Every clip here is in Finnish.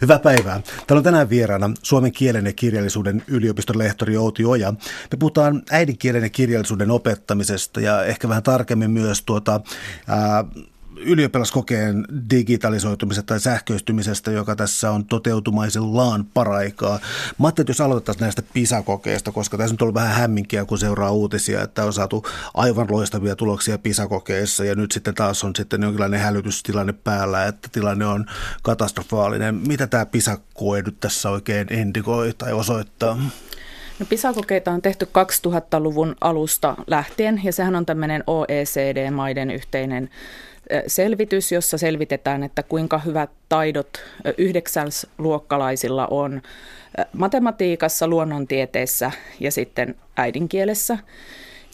Hyvää päivää. Täällä on tänään vieraana suomen kielen ja kirjallisuuden yliopiston lehtori Outi Oja. Me puhutaan äidinkielen ja kirjallisuuden opettamisesta ja ehkä vähän tarkemmin myös tuota, ää, ylioppilaskokeen digitalisoitumisesta tai sähköistymisestä, joka tässä on toteutumaisellaan paraikaa. Mä ajattelin, että jos aloitettaisiin näistä PISA-kokeista, koska tässä on ollut vähän hämminkiä, kun seuraa uutisia, että on saatu aivan loistavia tuloksia PISA-kokeissa ja nyt sitten taas on sitten jonkinlainen hälytystilanne päällä, että tilanne on katastrofaalinen. Mitä tämä PISA-koe nyt tässä oikein indikoi tai osoittaa? No PISA-kokeita on tehty 2000-luvun alusta lähtien ja sehän on tämmöinen OECD-maiden yhteinen selvitys, jossa selvitetään, että kuinka hyvät taidot yhdeksänsluokkalaisilla on matematiikassa, luonnontieteessä ja sitten äidinkielessä.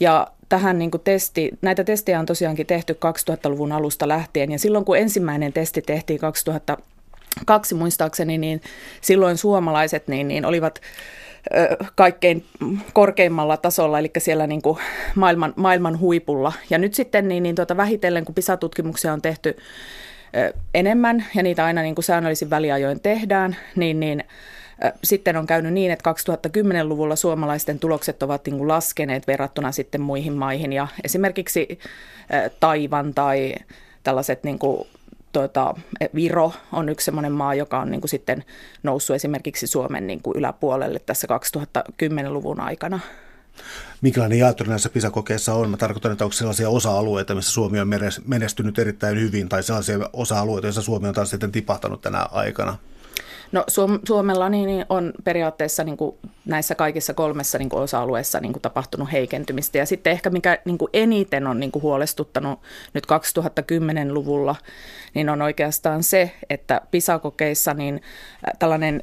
Ja tähän niin kuin testi, näitä testejä on tosiaankin tehty 2000-luvun alusta lähtien ja silloin kun ensimmäinen testi tehtiin 2002 muistaakseni, niin silloin suomalaiset niin, niin olivat kaikkein korkeimmalla tasolla, eli siellä niin kuin maailman, maailman huipulla. Ja nyt sitten niin, niin tuota, vähitellen, kun PISA-tutkimuksia on tehty enemmän, ja niitä aina niin kuin säännöllisin väliajoin tehdään, niin, niin sitten on käynyt niin, että 2010-luvulla suomalaisten tulokset ovat niin kuin laskeneet verrattuna sitten muihin maihin, ja esimerkiksi Taivan tai tällaiset niin kuin tuota, Viro on yksi sellainen maa, joka on niin kuin sitten noussut esimerkiksi Suomen niin kuin yläpuolelle tässä 2010-luvun aikana. Minkälainen jaottelu näissä PISA-kokeissa on? Mä tarkoitan, että onko sellaisia osa-alueita, missä Suomi on menestynyt erittäin hyvin, tai sellaisia osa-alueita, joissa Suomi on taas sitten tipahtanut tänä aikana? No Suomella niin, niin on periaatteessa niin kuin näissä kaikissa kolmessa niin kuin osa-alueessa niin kuin tapahtunut heikentymistä. Ja sitten ehkä mikä niin kuin eniten on niin kuin huolestuttanut nyt 2010-luvulla, niin on oikeastaan se, että PISA-kokeissa niin tällainen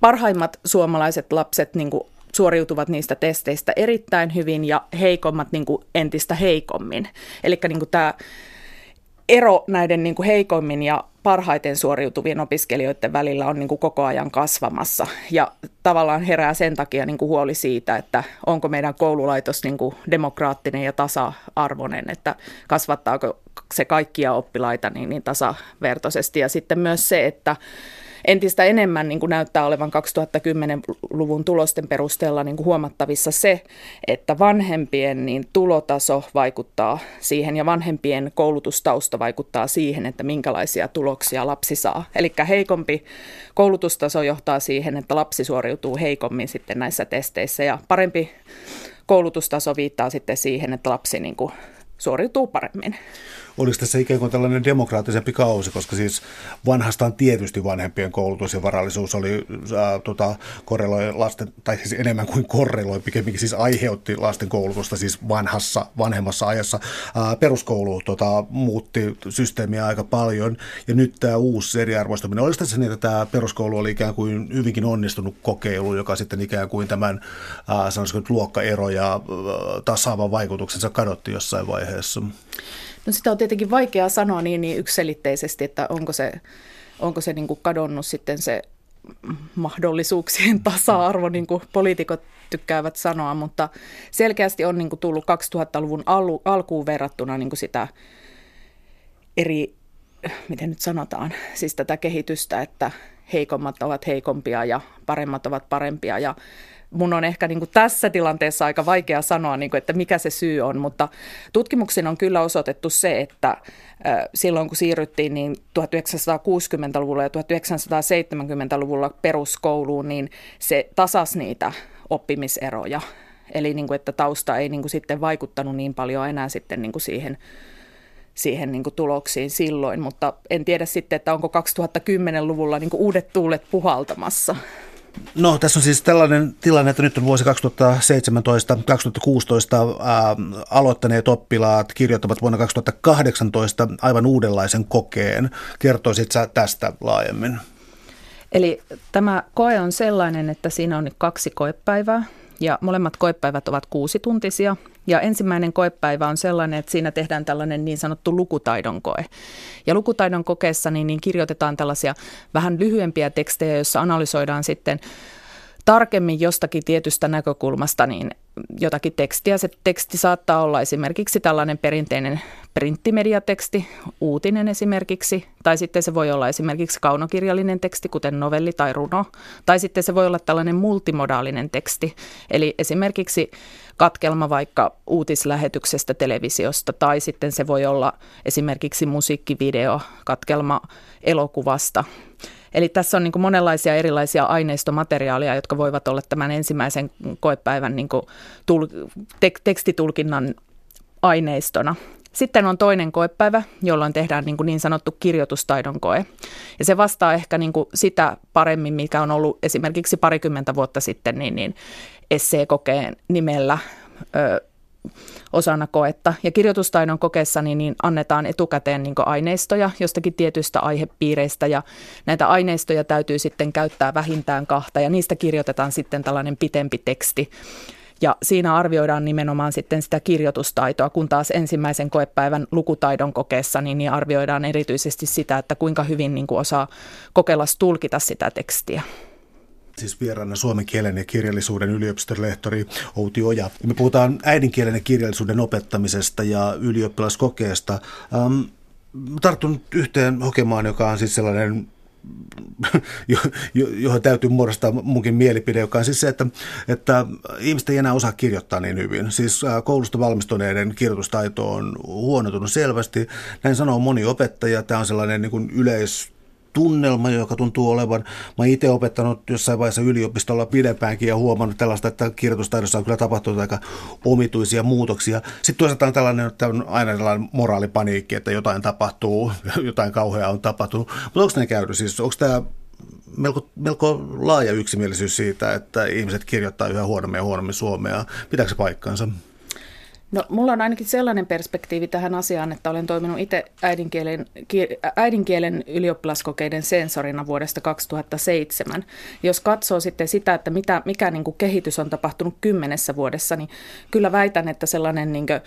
parhaimmat suomalaiset lapset niin kuin suoriutuvat niistä testeistä erittäin hyvin ja heikommat niin kuin entistä heikommin. Eli niin tämä ero näiden niin kuin heikoimmin ja parhaiten suoriutuvien opiskelijoiden välillä on niin kuin koko ajan kasvamassa. Ja tavallaan herää sen takia niin kuin huoli siitä, että onko meidän koululaitos niin kuin demokraattinen ja tasa-arvoinen, että kasvattaako se kaikkia oppilaita niin, niin tasavertoisesti. Ja sitten myös se, että entistä enemmän niin kuin näyttää olevan 2010-luvun tulosten perusteella niin kuin huomattavissa se, että vanhempien niin tulotaso vaikuttaa siihen ja vanhempien koulutustausta vaikuttaa siihen, että minkälaisia tuloksia lapsi saa. Eli heikompi koulutustaso johtaa siihen, että lapsi suoriutuu heikommin sitten näissä testeissä ja parempi koulutustaso viittaa sitten siihen, että lapsi niin kuin suoriutuu paremmin oliko tässä ikään kuin tällainen demokraattisempi kausi, koska siis vanhastaan tietysti vanhempien koulutus ja varallisuus oli ää, tota, korreloi lasten, tai siis enemmän kuin korreloi, pikemminkin siis aiheutti lasten koulutusta siis vanhassa, vanhemmassa ajassa. Ää, peruskoulu tota, muutti systeemiä aika paljon, ja nyt tämä uusi eriarvoistuminen, olisi tässä niin, että tämä peruskoulu oli ikään kuin hyvinkin onnistunut kokeilu, joka sitten ikään kuin tämän, ää, sanoisiko luokkaero ja tasaavan vaikutuksensa kadotti jossain vaiheessa? No sitä on tietenkin vaikea sanoa niin, niin ykselitteisesti, että onko se, onko se niin kuin kadonnut sitten se mahdollisuuksien tasa-arvo, niin kuin poliitikot tykkäävät sanoa, mutta selkeästi on niin kuin tullut 2000-luvun alu, alkuun verrattuna niin kuin sitä eri, miten nyt sanotaan, siis tätä kehitystä, että heikommat ovat heikompia ja paremmat ovat parempia ja mun on ehkä niin kuin tässä tilanteessa aika vaikea sanoa, niin kuin, että mikä se syy on, mutta tutkimuksen on kyllä osoitettu se, että silloin kun siirryttiin niin 1960-luvulla ja 1970-luvulla peruskouluun, niin se tasas niitä oppimiseroja. Eli niin kuin, että tausta ei niin kuin sitten vaikuttanut niin paljon enää sitten niin kuin siihen siihen niin kuin tuloksiin silloin, mutta en tiedä sitten, että onko 2010-luvulla niin kuin uudet tuulet puhaltamassa. No tässä on siis tällainen tilanne, että nyt on vuosi 2017-2016 ää, aloittaneet oppilaat kirjoittavat vuonna 2018 aivan uudenlaisen kokeen. Kertoisit sä tästä laajemmin? Eli tämä koe on sellainen, että siinä on kaksi koepäivää ja molemmat koepäivät ovat kuusituntisia. Ja ensimmäinen koepäivä on sellainen, että siinä tehdään tällainen niin sanottu lukutaidon koe. Ja lukutaidon kokeessa niin, niin kirjoitetaan tällaisia vähän lyhyempiä tekstejä, joissa analysoidaan sitten tarkemmin jostakin tietystä näkökulmasta niin jotakin tekstiä. Se teksti saattaa olla esimerkiksi tällainen perinteinen printtimediateksti, uutinen esimerkiksi, tai sitten se voi olla esimerkiksi kaunokirjallinen teksti, kuten novelli tai runo, tai sitten se voi olla tällainen multimodaalinen teksti, eli esimerkiksi katkelma vaikka uutislähetyksestä televisiosta, tai sitten se voi olla esimerkiksi musiikkivideo, katkelma elokuvasta. Eli tässä on niin kuin monenlaisia erilaisia aineistomateriaaleja, jotka voivat olla tämän ensimmäisen koepäivän niin kuin tul- tek- tekstitulkinnan aineistona. Sitten on toinen koepäivä, jolloin tehdään niin, kuin niin sanottu kirjoitustaidon koe. Ja se vastaa ehkä niin kuin sitä paremmin, mikä on ollut esimerkiksi parikymmentä vuotta sitten niin, niin esseekokeen nimellä ö, osana koetta. Ja kirjoitustaidon kokeessa niin, annetaan etukäteen niin aineistoja jostakin tietyistä aihepiireistä ja näitä aineistoja täytyy sitten käyttää vähintään kahta ja niistä kirjoitetaan sitten tällainen pitempi teksti. Ja siinä arvioidaan nimenomaan sitten sitä kirjoitustaitoa, kun taas ensimmäisen koepäivän lukutaidon kokeessa niin, niin arvioidaan erityisesti sitä, että kuinka hyvin niin kuin osaa kokeilla tulkita sitä tekstiä siis vieraana suomen kielen ja kirjallisuuden yliopiston lehtori Outi Oja. Me puhutaan äidinkielen ja kirjallisuuden opettamisesta ja ylioppilaskokeesta. Ähm, tartun yhteen hokemaan, joka on siis sellainen johon täytyy muodostaa munkin mielipide, joka on siis se, että, että ihmiset ei enää osaa kirjoittaa niin hyvin. Siis äh, koulusta valmistuneiden kirjoitustaito on huonotunut selvästi. Näin sanoo moni opettaja. Tämä on sellainen niin kuin yleis tunnelma, joka tuntuu olevan. Mä itse opettanut jossain vaiheessa yliopistolla pidempäänkin ja huomannut tällaista, että kirjoitustaidossa on kyllä tapahtunut aika omituisia muutoksia. Sitten toisaalta on tällainen, että on aina tällainen moraalipaniikki, että jotain tapahtuu, jotain kauheaa on tapahtunut. Mutta onko ne käynyt? Siis onko tämä melko, melko laaja yksimielisyys siitä, että ihmiset kirjoittaa yhä huonommin ja huonommin suomea. Pitääkö se paikkansa? No mulla on ainakin sellainen perspektiivi tähän asiaan, että olen toiminut itse äidinkielen, äidinkielen ylioppilaskokeiden sensorina vuodesta 2007. Jos katsoo sitten sitä, että mitä, mikä niin kuin kehitys on tapahtunut kymmenessä vuodessa, niin kyllä väitän, että sellainen niin kuin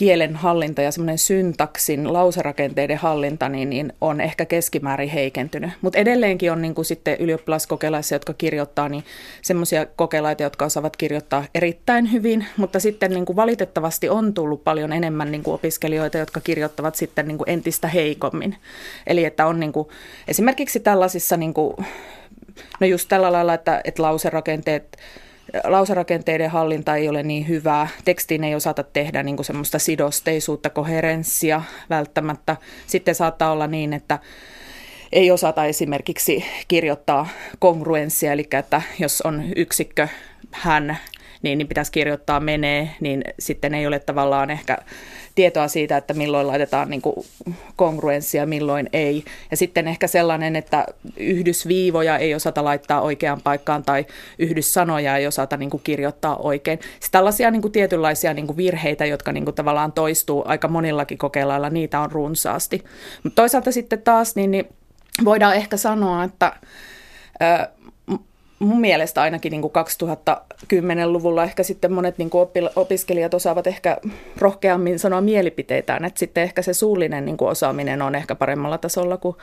kielen hallinta ja semmoinen syntaksin, lauserakenteiden hallinta niin, niin on ehkä keskimäärin heikentynyt. Mutta edelleenkin on niin kuin sitten ylioppilaskokelaisia, jotka kirjoittaa, niin semmoisia kokelaita, jotka osaavat kirjoittaa erittäin hyvin, mutta sitten niin kuin valitettavasti on tullut paljon enemmän niin kuin opiskelijoita, jotka kirjoittavat sitten niin kuin entistä heikommin. Eli että on niin kuin, esimerkiksi tällaisissa, niin kuin, no just tällä lailla, että, että lauserakenteet, lauserakenteiden hallinta ei ole niin hyvää, tekstiin ei osata tehdä niin semmoista sidosteisuutta, koherenssia välttämättä. Sitten saattaa olla niin, että ei osata esimerkiksi kirjoittaa kongruenssia, eli että jos on yksikkö hän, niin, niin pitäisi kirjoittaa menee, niin sitten ei ole tavallaan ehkä tietoa siitä, että milloin laitetaan niin kuin kongruenssia, milloin ei. Ja sitten ehkä sellainen, että yhdysviivoja ei osata laittaa oikeaan paikkaan tai yhdyssanoja ei osata niin kuin kirjoittaa oikein. Sitten tällaisia niin kuin tietynlaisia niin kuin virheitä, jotka niin kuin tavallaan toistuu aika monillakin kokeilailla, niitä on runsaasti. Mutta toisaalta sitten taas niin, niin voidaan ehkä sanoa, että mun mielestä ainakin niin kuin 2010-luvulla ehkä sitten monet niin kuin opiskelijat osaavat ehkä rohkeammin sanoa mielipiteitään, että sitten ehkä se suullinen niin kuin osaaminen on ehkä paremmalla tasolla kuin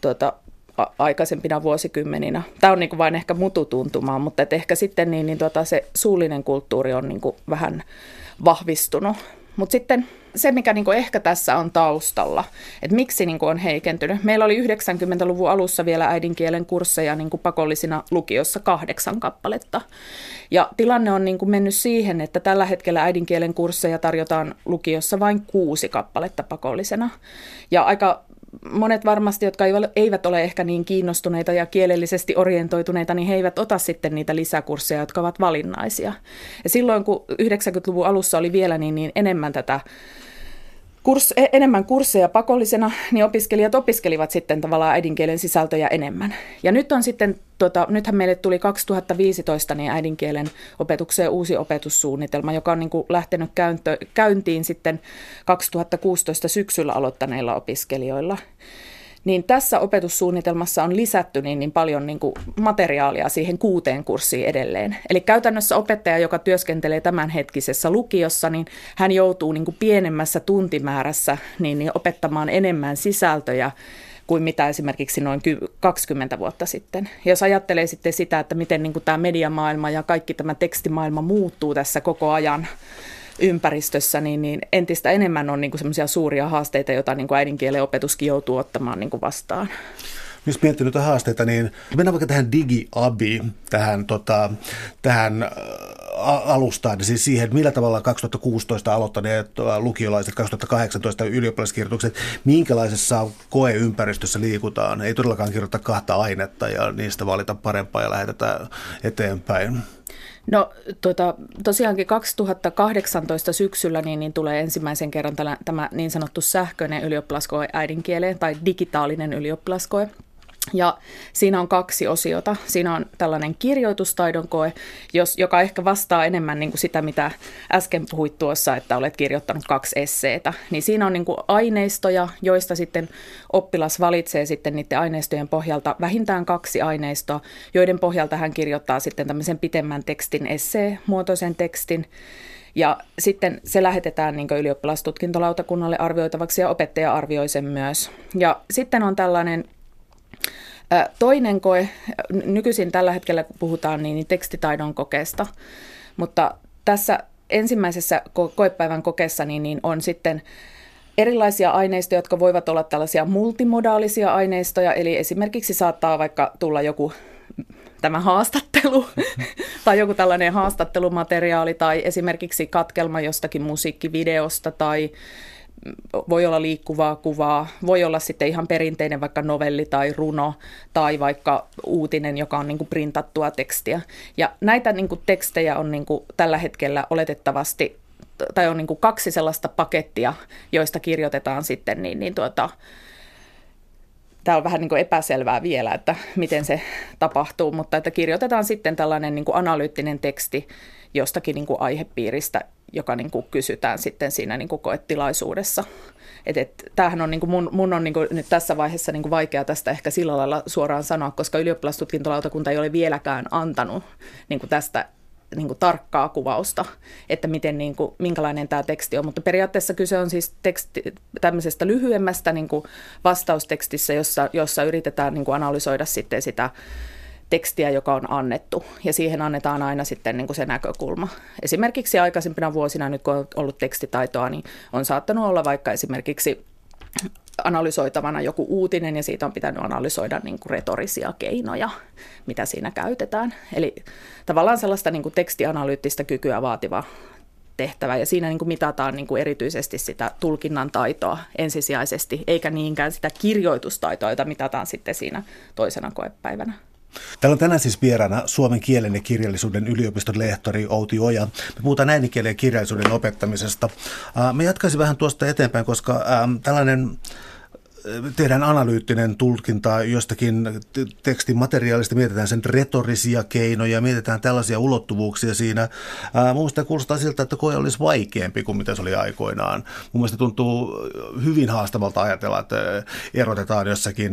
tuota, a- aikaisempina vuosikymmeninä. Tämä on niin kuin vain ehkä mututuntumaa, mutta että ehkä sitten niin, niin tuota, se suullinen kulttuuri on niin kuin vähän vahvistunut. Mutta sitten se, mikä niin kuin ehkä tässä on taustalla, että miksi niin kuin on heikentynyt. Meillä oli 90-luvun alussa vielä äidinkielen kursseja niin kuin pakollisina lukiossa kahdeksan kappaletta. Ja tilanne on niin kuin mennyt siihen, että tällä hetkellä äidinkielen kursseja tarjotaan lukiossa vain kuusi kappaletta pakollisena. Ja aika monet varmasti, jotka eivät ole ehkä niin kiinnostuneita ja kielellisesti orientoituneita, niin he eivät ota sitten niitä lisäkursseja, jotka ovat valinnaisia. Ja silloin, kun 90-luvun alussa oli vielä niin, niin enemmän tätä kurs, e, enemmän kursseja pakollisena, niin opiskelijat opiskelivat sitten tavallaan äidinkielen sisältöjä enemmän. Ja nyt on sitten, tota, nythän meille tuli 2015 niin äidinkielen opetukseen uusi opetussuunnitelma, joka on niin kuin lähtenyt käyntö, käyntiin sitten 2016 syksyllä aloittaneilla opiskelijoilla niin tässä opetussuunnitelmassa on lisätty niin, niin paljon niin kuin materiaalia siihen kuuteen kurssiin edelleen. Eli käytännössä opettaja, joka työskentelee tämänhetkisessä lukiossa, niin hän joutuu niin kuin pienemmässä tuntimäärässä niin, niin opettamaan enemmän sisältöjä kuin mitä esimerkiksi noin 20 vuotta sitten. Jos ajattelee sitten sitä, että miten niin kuin tämä mediamaailma ja kaikki tämä tekstimaailma muuttuu tässä koko ajan, ympäristössä, niin, niin entistä enemmän on niin semmoisia suuria haasteita, joita niin kuin äidinkielen opetuskin joutuu ottamaan niin kuin vastaan. Jos miettii noita haasteita, niin mennään vaikka tähän digiabi, tähän, tota, tähän äh, alustaan, siis siihen, millä tavalla 2016 aloittaneet lukiolaiset, 2018 ylioppilaskirjoitukset, minkälaisessa koeympäristössä liikutaan. Ei todellakaan kirjoita kahta ainetta ja niistä valita parempaa ja lähetetään eteenpäin. No tuota, tosiaankin 2018 syksyllä niin, niin tulee ensimmäisen kerran tämä, tämä niin sanottu sähköinen ylioppilaskoe äidinkieleen tai digitaalinen ylioppilaskoe. Ja siinä on kaksi osiota. Siinä on tällainen kirjoitustaidon koe, jos, joka ehkä vastaa enemmän niin kuin sitä, mitä äsken puhuit tuossa, että olet kirjoittanut kaksi esseetä. Niin siinä on niin kuin aineistoja, joista sitten oppilas valitsee sitten niiden aineistojen pohjalta vähintään kaksi aineistoa, joiden pohjalta hän kirjoittaa sitten tämmöisen pitemmän tekstin, essee-muotoisen tekstin. Ja sitten se lähetetään niin ylioppilastutkintolautakunnalle arvioitavaksi ja opettaja arvioi sen myös. Ja sitten on tällainen Toinen koe, nykyisin tällä hetkellä kun puhutaan niin, niin tekstitaidon kokeesta, mutta tässä ensimmäisessä koepäivän kokeessa niin, niin on sitten erilaisia aineistoja, jotka voivat olla tällaisia multimodaalisia aineistoja, eli esimerkiksi saattaa vaikka tulla joku tämä haastattelu tai joku tällainen haastattelumateriaali tai esimerkiksi katkelma jostakin musiikkivideosta tai voi olla liikkuvaa kuvaa, voi olla sitten ihan perinteinen vaikka novelli tai runo tai vaikka uutinen, joka on niin kuin printattua tekstiä. Ja näitä niin kuin tekstejä on niin kuin tällä hetkellä oletettavasti, tai on niin kuin kaksi sellaista pakettia, joista kirjoitetaan sitten, niin, niin tuota, tämä on vähän niin kuin epäselvää vielä, että miten se tapahtuu, mutta että kirjoitetaan sitten tällainen niin kuin analyyttinen teksti jostakin niin kuin aihepiiristä, joka niin kuin kysytään sitten siinä niin kuin koetilaisuudessa. Et, et, tämähän on, niin kuin mun, mun on niin kuin nyt tässä vaiheessa niin kuin vaikea tästä ehkä sillä lailla suoraan sanoa, koska ylioppilastutkintolautakunta ei ole vieläkään antanut niin kuin tästä niin kuin tarkkaa kuvausta, että miten, niin kuin, minkälainen tämä teksti on. Mutta periaatteessa kyse on siis teksti, tämmöisestä lyhyemmästä niin kuin vastaustekstissä, jossa, jossa yritetään niin kuin analysoida sitten sitä tekstiä, joka on annettu, ja siihen annetaan aina sitten niin kuin se näkökulma. Esimerkiksi aikaisempina vuosina, nyt kun on ollut tekstitaitoa, niin on saattanut olla vaikka esimerkiksi analysoitavana joku uutinen, ja siitä on pitänyt analysoida niin kuin retorisia keinoja, mitä siinä käytetään. Eli tavallaan sellaista niin kuin tekstianalyyttistä kykyä vaativa tehtävä, ja siinä niin kuin mitataan niin kuin erityisesti sitä tulkinnan taitoa ensisijaisesti, eikä niinkään sitä kirjoitustaitoa, jota mitataan sitten siinä toisena koepäivänä. Täällä on tänään siis vieraana suomen kielen ja kirjallisuuden yliopiston lehtori Outi Oja. Me puhutaan äidinkielen ja kirjallisuuden opettamisesta. Me jatkaisin vähän tuosta eteenpäin, koska tällainen tehdään analyyttinen tulkinta jostakin tekstin materiaalista, mietitään sen retorisia keinoja, mietitään tällaisia ulottuvuuksia siinä. Mielestä kuulostaa siltä, että koe olisi vaikeampi kuin mitä se oli aikoinaan. Mun mielestä tuntuu hyvin haastavalta ajatella, että erotetaan jossakin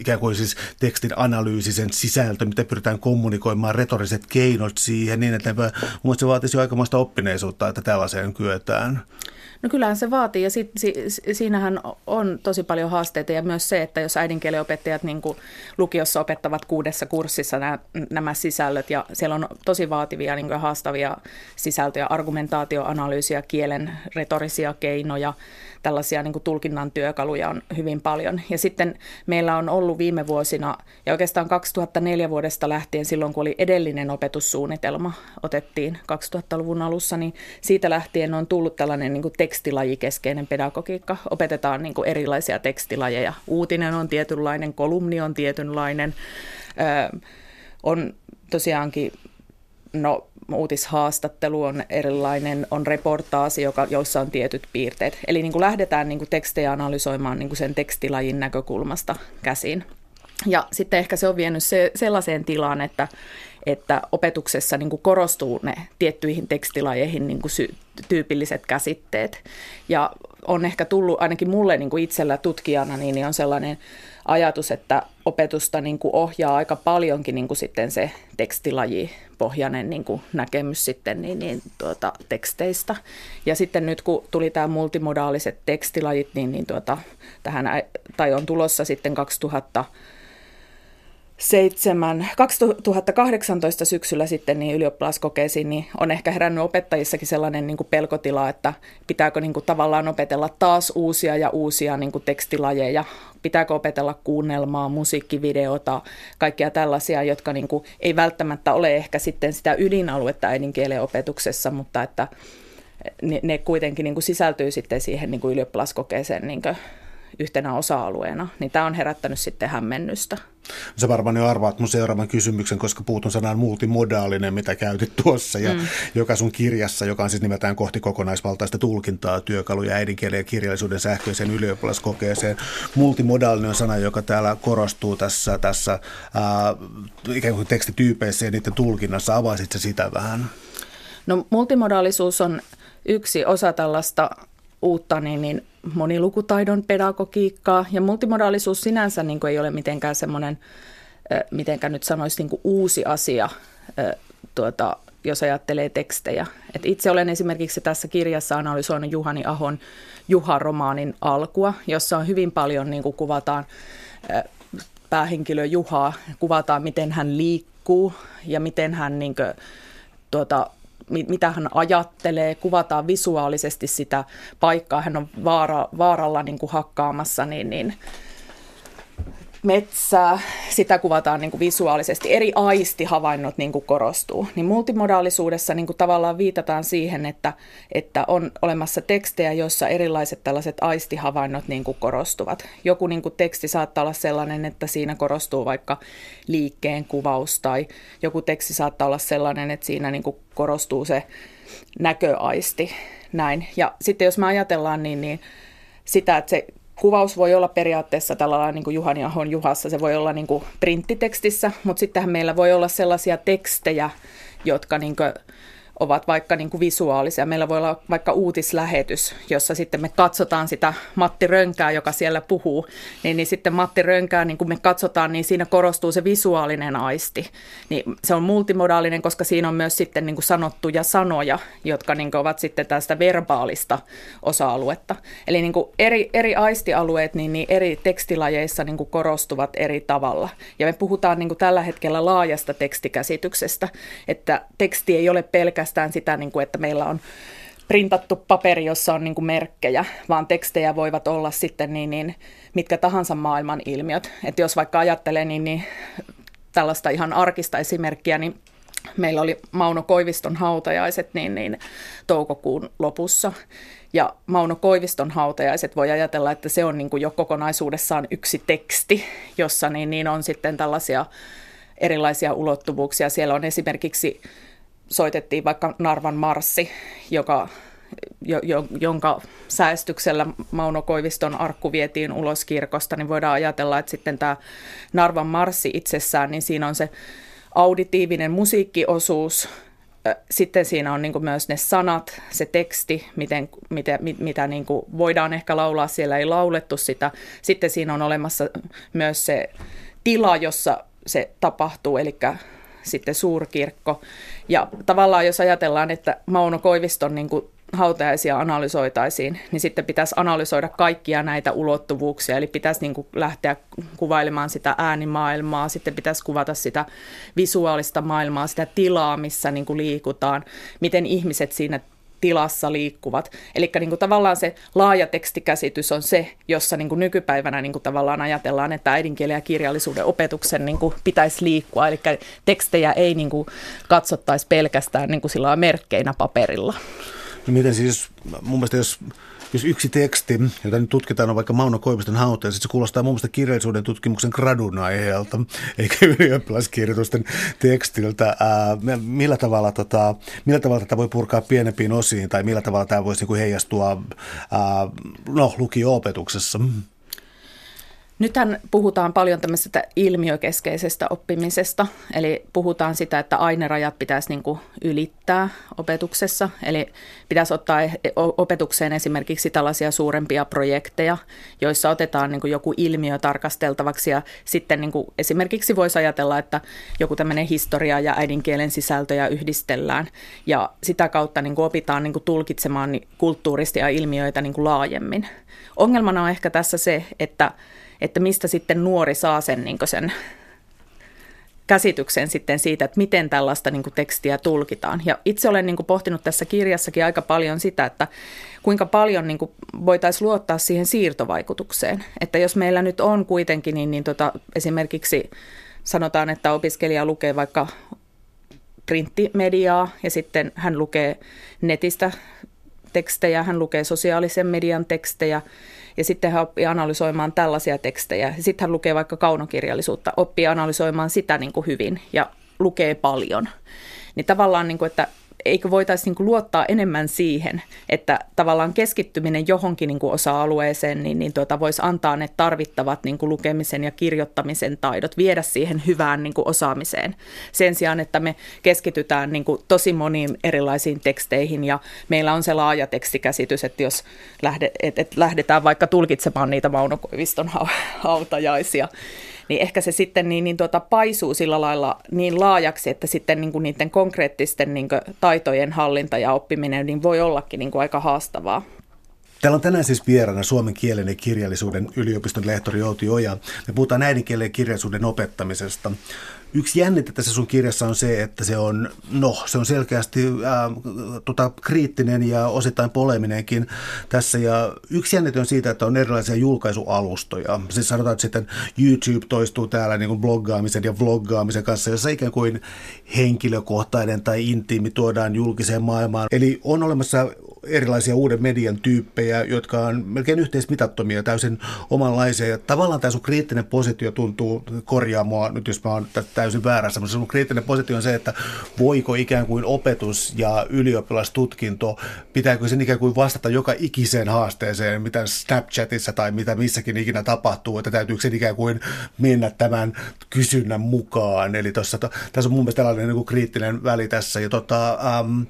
ikään kuin siis tekstin analyysi, sen sisältö, miten pyritään kommunikoimaan retoriset keinot siihen, niin että mun mielestä se vaatisi jo aikamoista oppineisuutta, että tällaiseen kyetään. No kyllähän se vaatii ja si, si, siinähän on tosi paljon haasteita ja myös se, että jos äidinkielen opettajat niin lukiossa opettavat kuudessa kurssissa nämä, nämä sisällöt ja siellä on tosi vaativia niin kuin haastavia sisältöjä, argumentaatioanalyysiä, kielen retorisia keinoja, tällaisia niin kuin tulkinnan työkaluja on hyvin paljon. Ja sitten meillä on ollut viime vuosina, ja oikeastaan 2004 vuodesta lähtien silloin, kun oli edellinen opetussuunnitelma, otettiin 2000-luvun alussa, niin siitä lähtien on tullut tällainen niin kuin tekstilajikeskeinen pedagogiikka. Opetetaan niin kuin erilaisia tekstilajeja. Uutinen on tietynlainen, kolumni on tietynlainen, öö, on tosiaankin no, uutishaastattelu on erilainen, on reportaasi, joka, joissa on tietyt piirteet. Eli niin kuin lähdetään niin kuin tekstejä analysoimaan niin kuin sen tekstilajin näkökulmasta käsin. Ja sitten ehkä se on vienyt se, sellaiseen tilaan, että, että opetuksessa niin kuin korostuu ne tiettyihin tekstilajeihin niin kuin sy- tyypilliset käsitteet. Ja on ehkä tullut ainakin mulle niin kuin itsellä tutkijana, niin, niin on sellainen ajatus, että opetusta niin kuin ohjaa aika paljonkin niin kuin sitten se tekstilajipohjainen niin kuin näkemys sitten niin, niin, tuota, teksteistä. Ja sitten nyt kun tuli tämä multimodaaliset tekstilajit, niin, niin tuota, tähän, tai on tulossa sitten 2000 7, 2018 syksyllä sitten niin ylioppilaskokeisiin, niin on ehkä herännyt opettajissakin sellainen niin kuin pelkotila, että pitääkö niin kuin tavallaan opetella taas uusia ja uusia niin kuin tekstilajeja, pitääkö opetella kuunnelmaa, musiikkivideota, kaikkia tällaisia, jotka niin kuin ei välttämättä ole ehkä sitten sitä ydinaluetta äidinkielen opetuksessa, mutta että ne, ne kuitenkin niin kuin sisältyy sitten siihen niin kuin ylioppilaskokeeseen niin kuin yhtenä osa-alueena, niin tämä on herättänyt sitten hämmennystä. Sä varmaan jo arvaat mun seuraavan kysymyksen, koska puutun sanaan multimodaalinen, mitä käytit tuossa, ja mm. joka sun kirjassa, joka on siis nimeltään kohti kokonaisvaltaista tulkintaa, työkaluja äidinkielen ja kirjallisuuden sähköiseen ylioppilaskokeeseen. Multimodaalinen on sana, joka täällä korostuu tässä, tässä ää, ikään kuin tekstityypeissä ja niiden tulkinnassa. Avaisit sitä vähän? No multimodaalisuus on yksi osa tällaista uutta niin, niin monilukutaidon pedagogiikkaa. Ja multimodaalisuus sinänsä niin kuin ei ole mitenkään semmoinen, mitenkään nyt sanoisi niin kuin uusi asia, tuota, jos ajattelee tekstejä. Et itse olen esimerkiksi tässä kirjassa analysoinut Juhani Ahon Juha-romaanin alkua, jossa on hyvin paljon niin kuin kuvataan päähenkilö Juhaa, kuvataan miten hän liikkuu ja miten hän niin kuin, tuota, mitä hän ajattelee, kuvataan visuaalisesti sitä paikkaa, hän on vaara, vaaralla niin kuin hakkaamassa, niin, niin metsää, sitä kuvataan niin kuin visuaalisesti, eri aistihavainnot niin kuin korostuu. Niin multimodaalisuudessa niin kuin tavallaan viitataan siihen, että, että on olemassa tekstejä, joissa erilaiset tällaiset aistihavainnot niin kuin korostuvat. Joku niin kuin teksti saattaa olla sellainen, että siinä korostuu vaikka liikkeen kuvaus, tai joku teksti saattaa olla sellainen, että siinä niin kuin korostuu se näköaisti. Näin. Ja sitten jos me ajatellaan niin, niin sitä, että se kuvaus voi olla periaatteessa tällä lailla niin kuin Juhani Ahon Juhassa, se voi olla niin kuin printtitekstissä, mutta sittenhän meillä voi olla sellaisia tekstejä, jotka niin kuin ovat vaikka niin kuin visuaalisia. Meillä voi olla vaikka uutislähetys, jossa sitten me katsotaan sitä Matti Rönkää, joka siellä puhuu. Niin, niin sitten Matti Rönkää, niin kun me katsotaan, niin siinä korostuu se visuaalinen aisti. Niin se on multimodaalinen, koska siinä on myös sitten niin kuin sanottuja sanoja, jotka niin kuin ovat sitten tästä verbaalista osa-aluetta. Eli niin kuin eri, eri aistialueet niin, niin eri tekstilajeissa niin kuin korostuvat eri tavalla. Ja me puhutaan niin kuin tällä hetkellä laajasta tekstikäsityksestä, että teksti ei ole pelkästään pelkästään sitä, niin kuin, että meillä on printattu paperi, jossa on niin kuin merkkejä, vaan tekstejä voivat olla sitten niin, niin, mitkä tahansa maailman ilmiöt. Että jos vaikka ajattelee niin, niin tällaista ihan arkista esimerkkiä, niin meillä oli Mauno Koiviston hautajaiset niin, niin toukokuun lopussa. Ja Mauno Koiviston hautajaiset voi ajatella, että se on niin kuin jo kokonaisuudessaan yksi teksti, jossa niin, niin on sitten tällaisia erilaisia ulottuvuuksia. Siellä on esimerkiksi soitettiin vaikka Narvan marssi, joka, jo, jo, jonka säästyksellä Mauno Koiviston arkku vietiin ulos kirkosta, niin voidaan ajatella, että sitten tämä Narvan marssi itsessään, niin siinä on se auditiivinen musiikkiosuus, sitten siinä on niin myös ne sanat, se teksti, miten, mitä, mitä niin voidaan ehkä laulaa, siellä ei laulettu sitä. Sitten siinä on olemassa myös se tila, jossa se tapahtuu, eli sitten suurkirkko. Ja tavallaan jos ajatellaan, että Mauno Koiviston niin kuin hautajaisia analysoitaisiin, niin sitten pitäisi analysoida kaikkia näitä ulottuvuuksia, eli pitäisi niin kuin lähteä kuvailemaan sitä äänimaailmaa, sitten pitäisi kuvata sitä visuaalista maailmaa, sitä tilaa, missä niin kuin liikutaan, miten ihmiset siinä tilassa liikkuvat. Eli niin tavallaan se laaja tekstikäsitys on se, jossa niin kuin nykypäivänä niin kuin tavallaan ajatellaan, että äidinkielen ja kirjallisuuden opetuksen niin kuin pitäisi liikkua. Eli tekstejä ei niin kuin katsottaisi pelkästään niin kuin sillä merkkeinä paperilla. No miten siis, mun mielestä jos jos yksi teksti, jota nyt tutkitaan, on vaikka Mauno Koiviston hauta, ja se kuulostaa muun muassa kirjallisuuden tutkimuksen gradun aiheelta, eikä ylioppilaskirjoitusten tekstiltä. Ää, millä, tavalla, tota, millä tavalla tätä voi purkaa pienempiin osiin, tai millä tavalla tämä voisi niin heijastua ää, no, lukio-opetuksessa? Nythän puhutaan paljon tämmöisestä ilmiökeskeisestä oppimisesta, eli puhutaan sitä, että ainerajat pitäisi niin kuin ylittää opetuksessa, eli pitäisi ottaa e-, opetukseen esimerkiksi tällaisia suurempia projekteja, joissa otetaan niin kuin joku ilmiö tarkasteltavaksi. Ja sitten niin kuin esimerkiksi voisi ajatella, että joku tämmöinen historia ja äidinkielen sisältöjä yhdistellään. Ja sitä kautta niin kuin opitaan niin kuin tulkitsemaan kulttuurisia ilmiöitä niin kuin laajemmin. Ongelmana on ehkä tässä se, että että mistä sitten nuori saa sen, niin sen käsityksen sitten siitä, että miten tällaista niin tekstiä tulkitaan. Ja itse olen niin pohtinut tässä kirjassakin aika paljon sitä, että kuinka paljon niin voitaisiin luottaa siihen siirtovaikutukseen. Että jos meillä nyt on kuitenkin, niin, niin tota, esimerkiksi sanotaan, että opiskelija lukee vaikka printtimediaa ja sitten hän lukee netistä tekstejä, hän lukee sosiaalisen median tekstejä ja sitten hän oppii analysoimaan tällaisia tekstejä. Sitten hän lukee vaikka kaunokirjallisuutta, oppii analysoimaan sitä niin kuin hyvin ja lukee paljon. Niin tavallaan, niin kuin, että eikö voitaisiin niin luottaa enemmän siihen, että tavallaan keskittyminen johonkin niin osa-alueeseen, niin, niin tuota, voisi antaa ne tarvittavat niin lukemisen ja kirjoittamisen taidot, viedä siihen hyvään niin osaamiseen. Sen sijaan, että me keskitytään niin tosi moniin erilaisiin teksteihin ja meillä on se laaja tekstikäsitys, että jos lähde, et, et lähdetään vaikka tulkitsemaan niitä Mauno Koiviston hautajaisia, niin ehkä se sitten niin, niin tuota, paisuu sillä lailla niin laajaksi, että sitten niin kuin niiden konkreettisten niin kuin taitojen hallinta ja oppiminen niin voi ollakin niin kuin aika haastavaa. Täällä on tänään siis vieraana suomen kielen ja kirjallisuuden yliopiston lehtori Outi Oja. Me puhutaan äidinkielen ja kirjallisuuden opettamisesta. Yksi jännite tässä sun kirjassa on se, että se on, no, se on selkeästi ää, tota, kriittinen ja osittain poleminenkin tässä. Ja yksi jännite on siitä, että on erilaisia julkaisualustoja. Siis sanotaan, että sitten YouTube toistuu täällä niin kuin bloggaamisen ja vloggaamisen kanssa, jossa ikään kuin henkilökohtainen tai intiimi tuodaan julkiseen maailmaan. Eli on olemassa erilaisia uuden median tyyppejä, jotka on melkein yhteismitattomia, täysin omanlaisia. Ja tavallaan tämä sun kriittinen positio tuntuu korjaa mua, nyt jos mä oon täysin väärässä, mutta sun kriittinen positio on se, että voiko ikään kuin opetus ja ylioppilastutkinto, pitääkö sen ikään kuin vastata joka ikiseen haasteeseen, mitä Snapchatissa tai mitä missäkin ikinä tapahtuu, että täytyykö sen ikään kuin mennä tämän kysynnän mukaan. Eli tossa, tässä on mun mielestä tällainen niin kuin kriittinen väli tässä. Ja tota, um,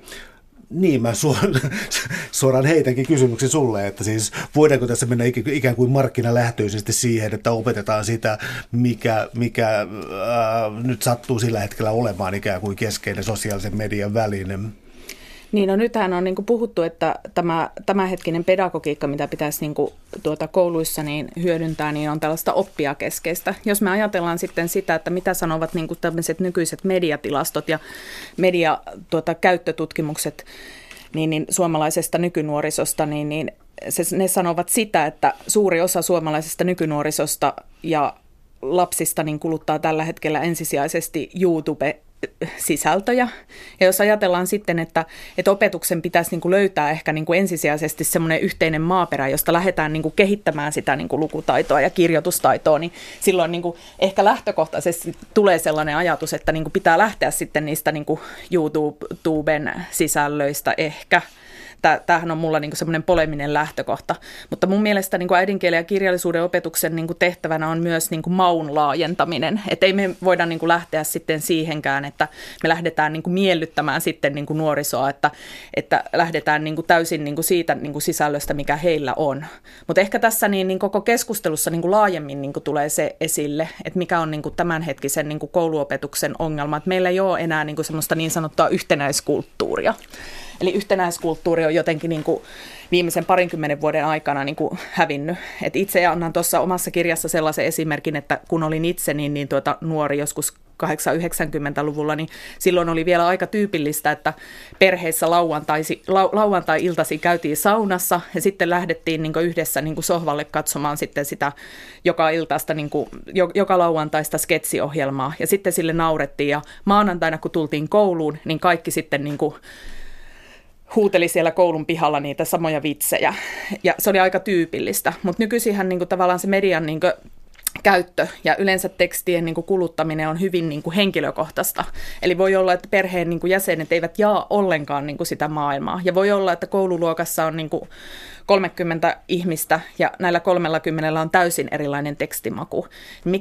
niin, mä suoraan, suoraan heitänkin kysymyksen sulle, että siis voidaanko tässä mennä ikään kuin markkinalähtöisesti siihen, että opetetaan sitä, mikä, mikä ää, nyt sattuu sillä hetkellä olemaan ikään kuin keskeinen sosiaalisen median väline? Niin, no nythän on niin kuin puhuttu, että tämä tämänhetkinen pedagogiikka, mitä pitäisi niin kuin tuota kouluissa niin hyödyntää, niin on tällaista oppia keskeistä. Jos me ajatellaan sitten sitä, että mitä sanovat niin kuin tämmöiset nykyiset mediatilastot ja media tuota, käyttötutkimukset niin, niin suomalaisesta nykynuorisosta, niin, niin se, ne sanovat sitä, että suuri osa suomalaisesta nykynuorisosta ja lapsista niin kuluttaa tällä hetkellä ensisijaisesti YouTube sisältöjä. Ja jos ajatellaan sitten, että, että opetuksen pitäisi niin kuin löytää ehkä niin kuin ensisijaisesti semmoinen yhteinen maaperä, josta lähdetään niin kuin kehittämään sitä niin kuin lukutaitoa ja kirjoitustaitoa, niin silloin niin kuin ehkä lähtökohtaisesti tulee sellainen ajatus, että niin kuin pitää lähteä sitten niistä niin kuin YouTuben sisällöistä ehkä – tämähän on mulla niin semmoinen poleminen lähtökohta. Mutta mun mielestä niin äidinkielen ja kirjallisuuden opetuksen niin tehtävänä on myös niin maun laajentaminen. Että ei me voida niin lähteä sitten siihenkään, että me lähdetään niin miellyttämään sitten niin nuorisoa, että, että lähdetään niin täysin niin siitä niin sisällöstä, mikä heillä on. Mutta ehkä tässä niin, niin koko keskustelussa niin laajemmin niin tulee se esille, että mikä on niin tämänhetkisen niin kouluopetuksen ongelma. Että meillä ei ole enää niin semmoista niin sanottua yhtenäiskulttuuria. Eli yhtenäiskulttuuri on jotenkin niin kuin viimeisen parinkymmenen vuoden aikana niin kuin hävinnyt. Et itse annan tuossa omassa kirjassa sellaisen esimerkin, että kun olin itse niin, niin tuota, nuori joskus 890-luvulla, niin silloin oli vielä aika tyypillistä, että perheissä lauantaisi, lau, lauantai-iltasi käytiin saunassa ja sitten lähdettiin niin yhdessä niin sohvalle katsomaan sitten sitä joka iltaista, niin kuin, joka lauantaista sketsiohjelmaa ja sitten sille naurettiin ja maanantaina kun tultiin kouluun, niin kaikki sitten niin kuin huuteli siellä koulun pihalla niitä samoja vitsejä. Ja se oli aika tyypillistä. Mutta nykyisinhän niin kuin, tavallaan se median niin kuin, käyttö ja yleensä tekstien niin kuin, kuluttaminen on hyvin niin kuin, henkilökohtaista. Eli voi olla, että perheen niin kuin, jäsenet eivät jaa ollenkaan niin kuin, sitä maailmaa. Ja voi olla, että koululuokassa on niin kuin, 30 ihmistä ja näillä 30 on täysin erilainen tekstimaku.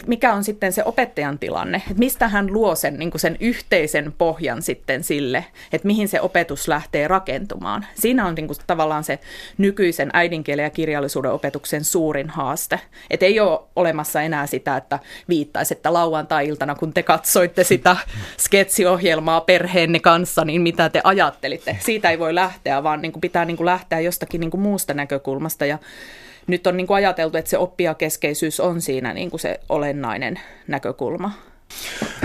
Mikä on sitten se opettajan tilanne? Mistä hän luo sen, niin sen yhteisen pohjan sitten sille, että mihin se opetus lähtee rakentumaan? Siinä on niin kuin tavallaan se nykyisen äidinkielen ja kirjallisuuden opetuksen suurin haaste. Että ei ole olemassa enää sitä, että viittaisi, että lauantai-iltana, kun te katsoitte sitä sketsiohjelmaa perheenne kanssa, niin mitä te ajattelitte? Siitä ei voi lähteä, vaan niin kuin pitää niin kuin lähteä jostakin niin kuin muusta näkökulmasta. Ja nyt on niin kuin ajateltu, että se oppijakeskeisyys on siinä niin kuin se olennainen näkökulma.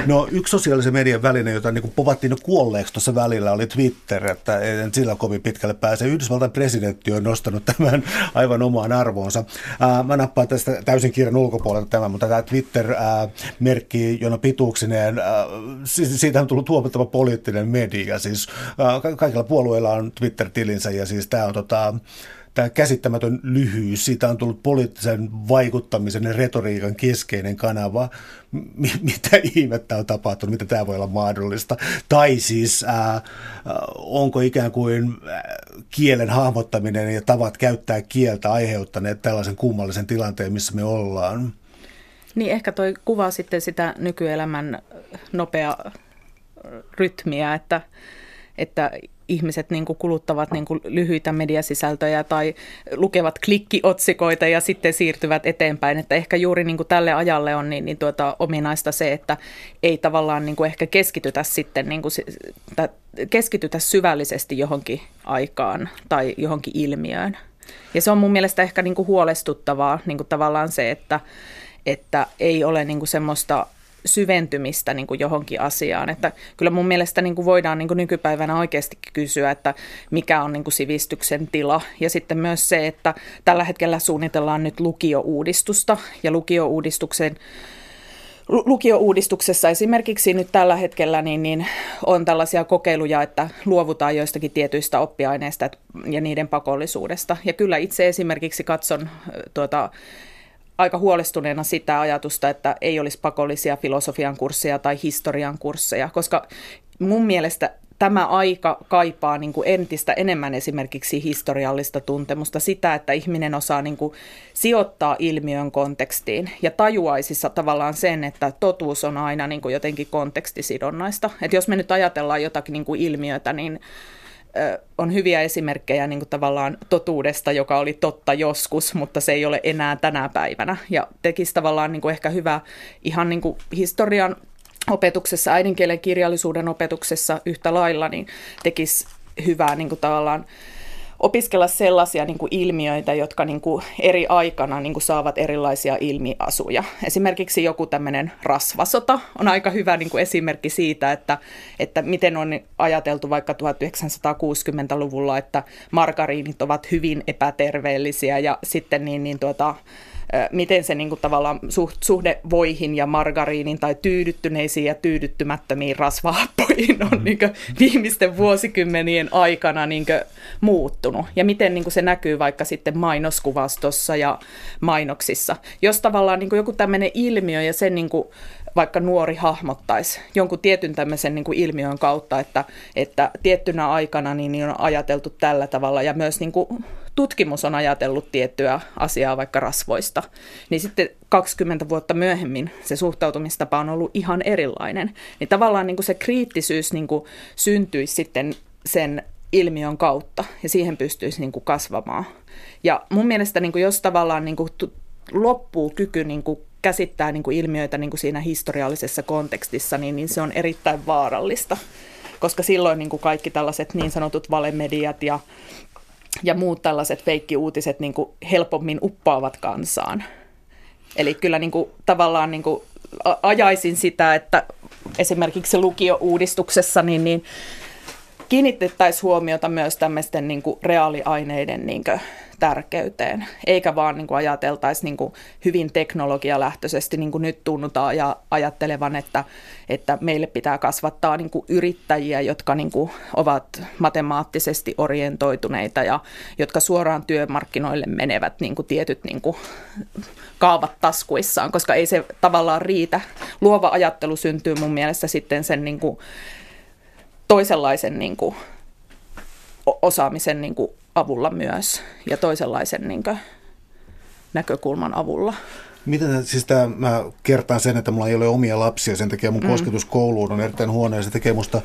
No yksi sosiaalisen median väline, jota niin povattiin kuolleeksi tuossa välillä, oli Twitter, että en sillä kovin pitkälle pääse. Yhdysvaltain presidentti on nostanut tämän aivan omaan arvoonsa. Ää, mä nappaan tästä täysin kirjan ulkopuolelta tämän, mutta tämä Twitter-merkki, jona pituuksineen, ää, siitä on tullut huomattava poliittinen media. Siis ää, kaikilla puolueilla on Twitter-tilinsä ja siis tämä on tota, tämä käsittämätön lyhyys, siitä on tullut poliittisen vaikuttamisen ja retoriikan keskeinen kanava. M- mitä ihmettä on tapahtunut, mitä tämä voi olla mahdollista? Tai siis ää, onko ikään kuin kielen hahmottaminen ja tavat käyttää kieltä aiheuttaneet tällaisen kummallisen tilanteen, missä me ollaan? Niin ehkä toi kuvaa sitten sitä nykyelämän nopea rytmiä, että, että ihmiset niin kuin kuluttavat niin kuin lyhyitä mediasisältöjä tai lukevat klikkiotsikoita ja sitten siirtyvät eteenpäin. Että ehkä juuri niin kuin tälle ajalle on niin, niin tuota, ominaista se, että ei tavallaan niin kuin ehkä keskitytä sitten niin kuin, keskitytä syvällisesti johonkin aikaan tai johonkin ilmiöön. Ja se on mun mielestä ehkä niin kuin huolestuttavaa niin kuin tavallaan se, että, että ei ole niin kuin semmoista syventymistä niin kuin johonkin asiaan. Että kyllä mun mielestä niin kuin voidaan niin kuin nykypäivänä oikeasti kysyä, että mikä on niin kuin sivistyksen tila. Ja sitten myös se, että tällä hetkellä suunnitellaan nyt lukiouudistusta ja lukiouudistuksen Lukiouudistuksessa esimerkiksi nyt tällä hetkellä niin, niin on tällaisia kokeiluja, että luovutaan joistakin tietyistä oppiaineista ja niiden pakollisuudesta. Ja kyllä itse esimerkiksi katson tuota, aika huolestuneena sitä ajatusta, että ei olisi pakollisia filosofian kursseja tai historian kursseja, koska mun mielestä tämä aika kaipaa niin kuin entistä enemmän esimerkiksi historiallista tuntemusta, sitä, että ihminen osaa niin kuin sijoittaa ilmiön kontekstiin ja tajuaisissa tavallaan sen, että totuus on aina niin kuin jotenkin kontekstisidonnaista. Että jos me nyt ajatellaan jotakin niin kuin ilmiötä, niin on hyviä esimerkkejä niin kuin tavallaan totuudesta, joka oli totta joskus, mutta se ei ole enää tänä päivänä. Ja tekisi tavallaan niin kuin ehkä hyvä ihan niin kuin historian opetuksessa, äidinkielen kirjallisuuden opetuksessa yhtä lailla, niin tekisi hyvää niin kuin tavallaan opiskella sellaisia niin kuin ilmiöitä, jotka niin kuin eri aikana niin kuin saavat erilaisia ilmiasuja. Esimerkiksi joku tämmöinen rasvasota on aika hyvä niin kuin esimerkki siitä, että, että miten on ajateltu vaikka 1960-luvulla, että margariinit ovat hyvin epäterveellisiä ja sitten niin, niin tuota, miten se niin kuin tavallaan suhde voihin ja margariinin tai tyydyttyneisiin ja tyydyttymättömiin rasvahappoihin on mm. niin kuin viimeisten vuosikymmenien aikana niin kuin muuttunut. Ja miten niin kuin se näkyy vaikka sitten mainoskuvastossa ja mainoksissa. Jos tavallaan niin kuin joku tämmöinen ilmiö ja sen niin kuin vaikka nuori hahmottaisi jonkun tietyn tämmöisen niin kuin ilmiön kautta, että, että tiettynä aikana niin, niin on ajateltu tällä tavalla ja myös niin kuin tutkimus on ajatellut tiettyä asiaa vaikka rasvoista, niin sitten 20 vuotta myöhemmin se suhtautumistapa on ollut ihan erilainen. Niin tavallaan niin kuin se kriittisyys niin kuin syntyisi sitten sen ilmiön kautta ja siihen pystyisi niin kuin kasvamaan. Ja mun mielestä niin kuin jos tavallaan niin kuin loppuu kyky niin kuin käsittää niin kuin ilmiöitä niin kuin siinä historiallisessa kontekstissa, niin, niin se on erittäin vaarallista, koska silloin niin kuin kaikki tällaiset niin sanotut valemediat ja, ja muut tällaiset feikkiuutiset niin kuin helpommin uppoavat kansaan. Eli kyllä niin kuin, tavallaan niin kuin ajaisin sitä, että esimerkiksi lukio-uudistuksessa niin, niin kiinnitettäisiin huomiota myös tämmöisten niin kuin reaaliaineiden niin kuin tärkeyteen, eikä vaan niin kuin ajateltaisi niin kuin hyvin teknologialähtöisesti, niin kuin nyt tunnutaan ja ajattelevan, että, että meille pitää kasvattaa niin kuin yrittäjiä, jotka niin kuin ovat matemaattisesti orientoituneita ja jotka suoraan työmarkkinoille menevät niin kuin tietyt niin kuin kaavat taskuissaan, koska ei se tavallaan riitä. Luova ajattelu syntyy mun mielestä sitten sen niin kuin toisenlaisen niin kuin osaamisen niin kuin avulla myös ja toisenlaisen niin kuin, näkökulman avulla. Miten, siis tämä, mä kertaan sen, että mulla ei ole omia lapsia, sen takia mun mm. kosketus kouluun on erittäin huono ja se tekee musta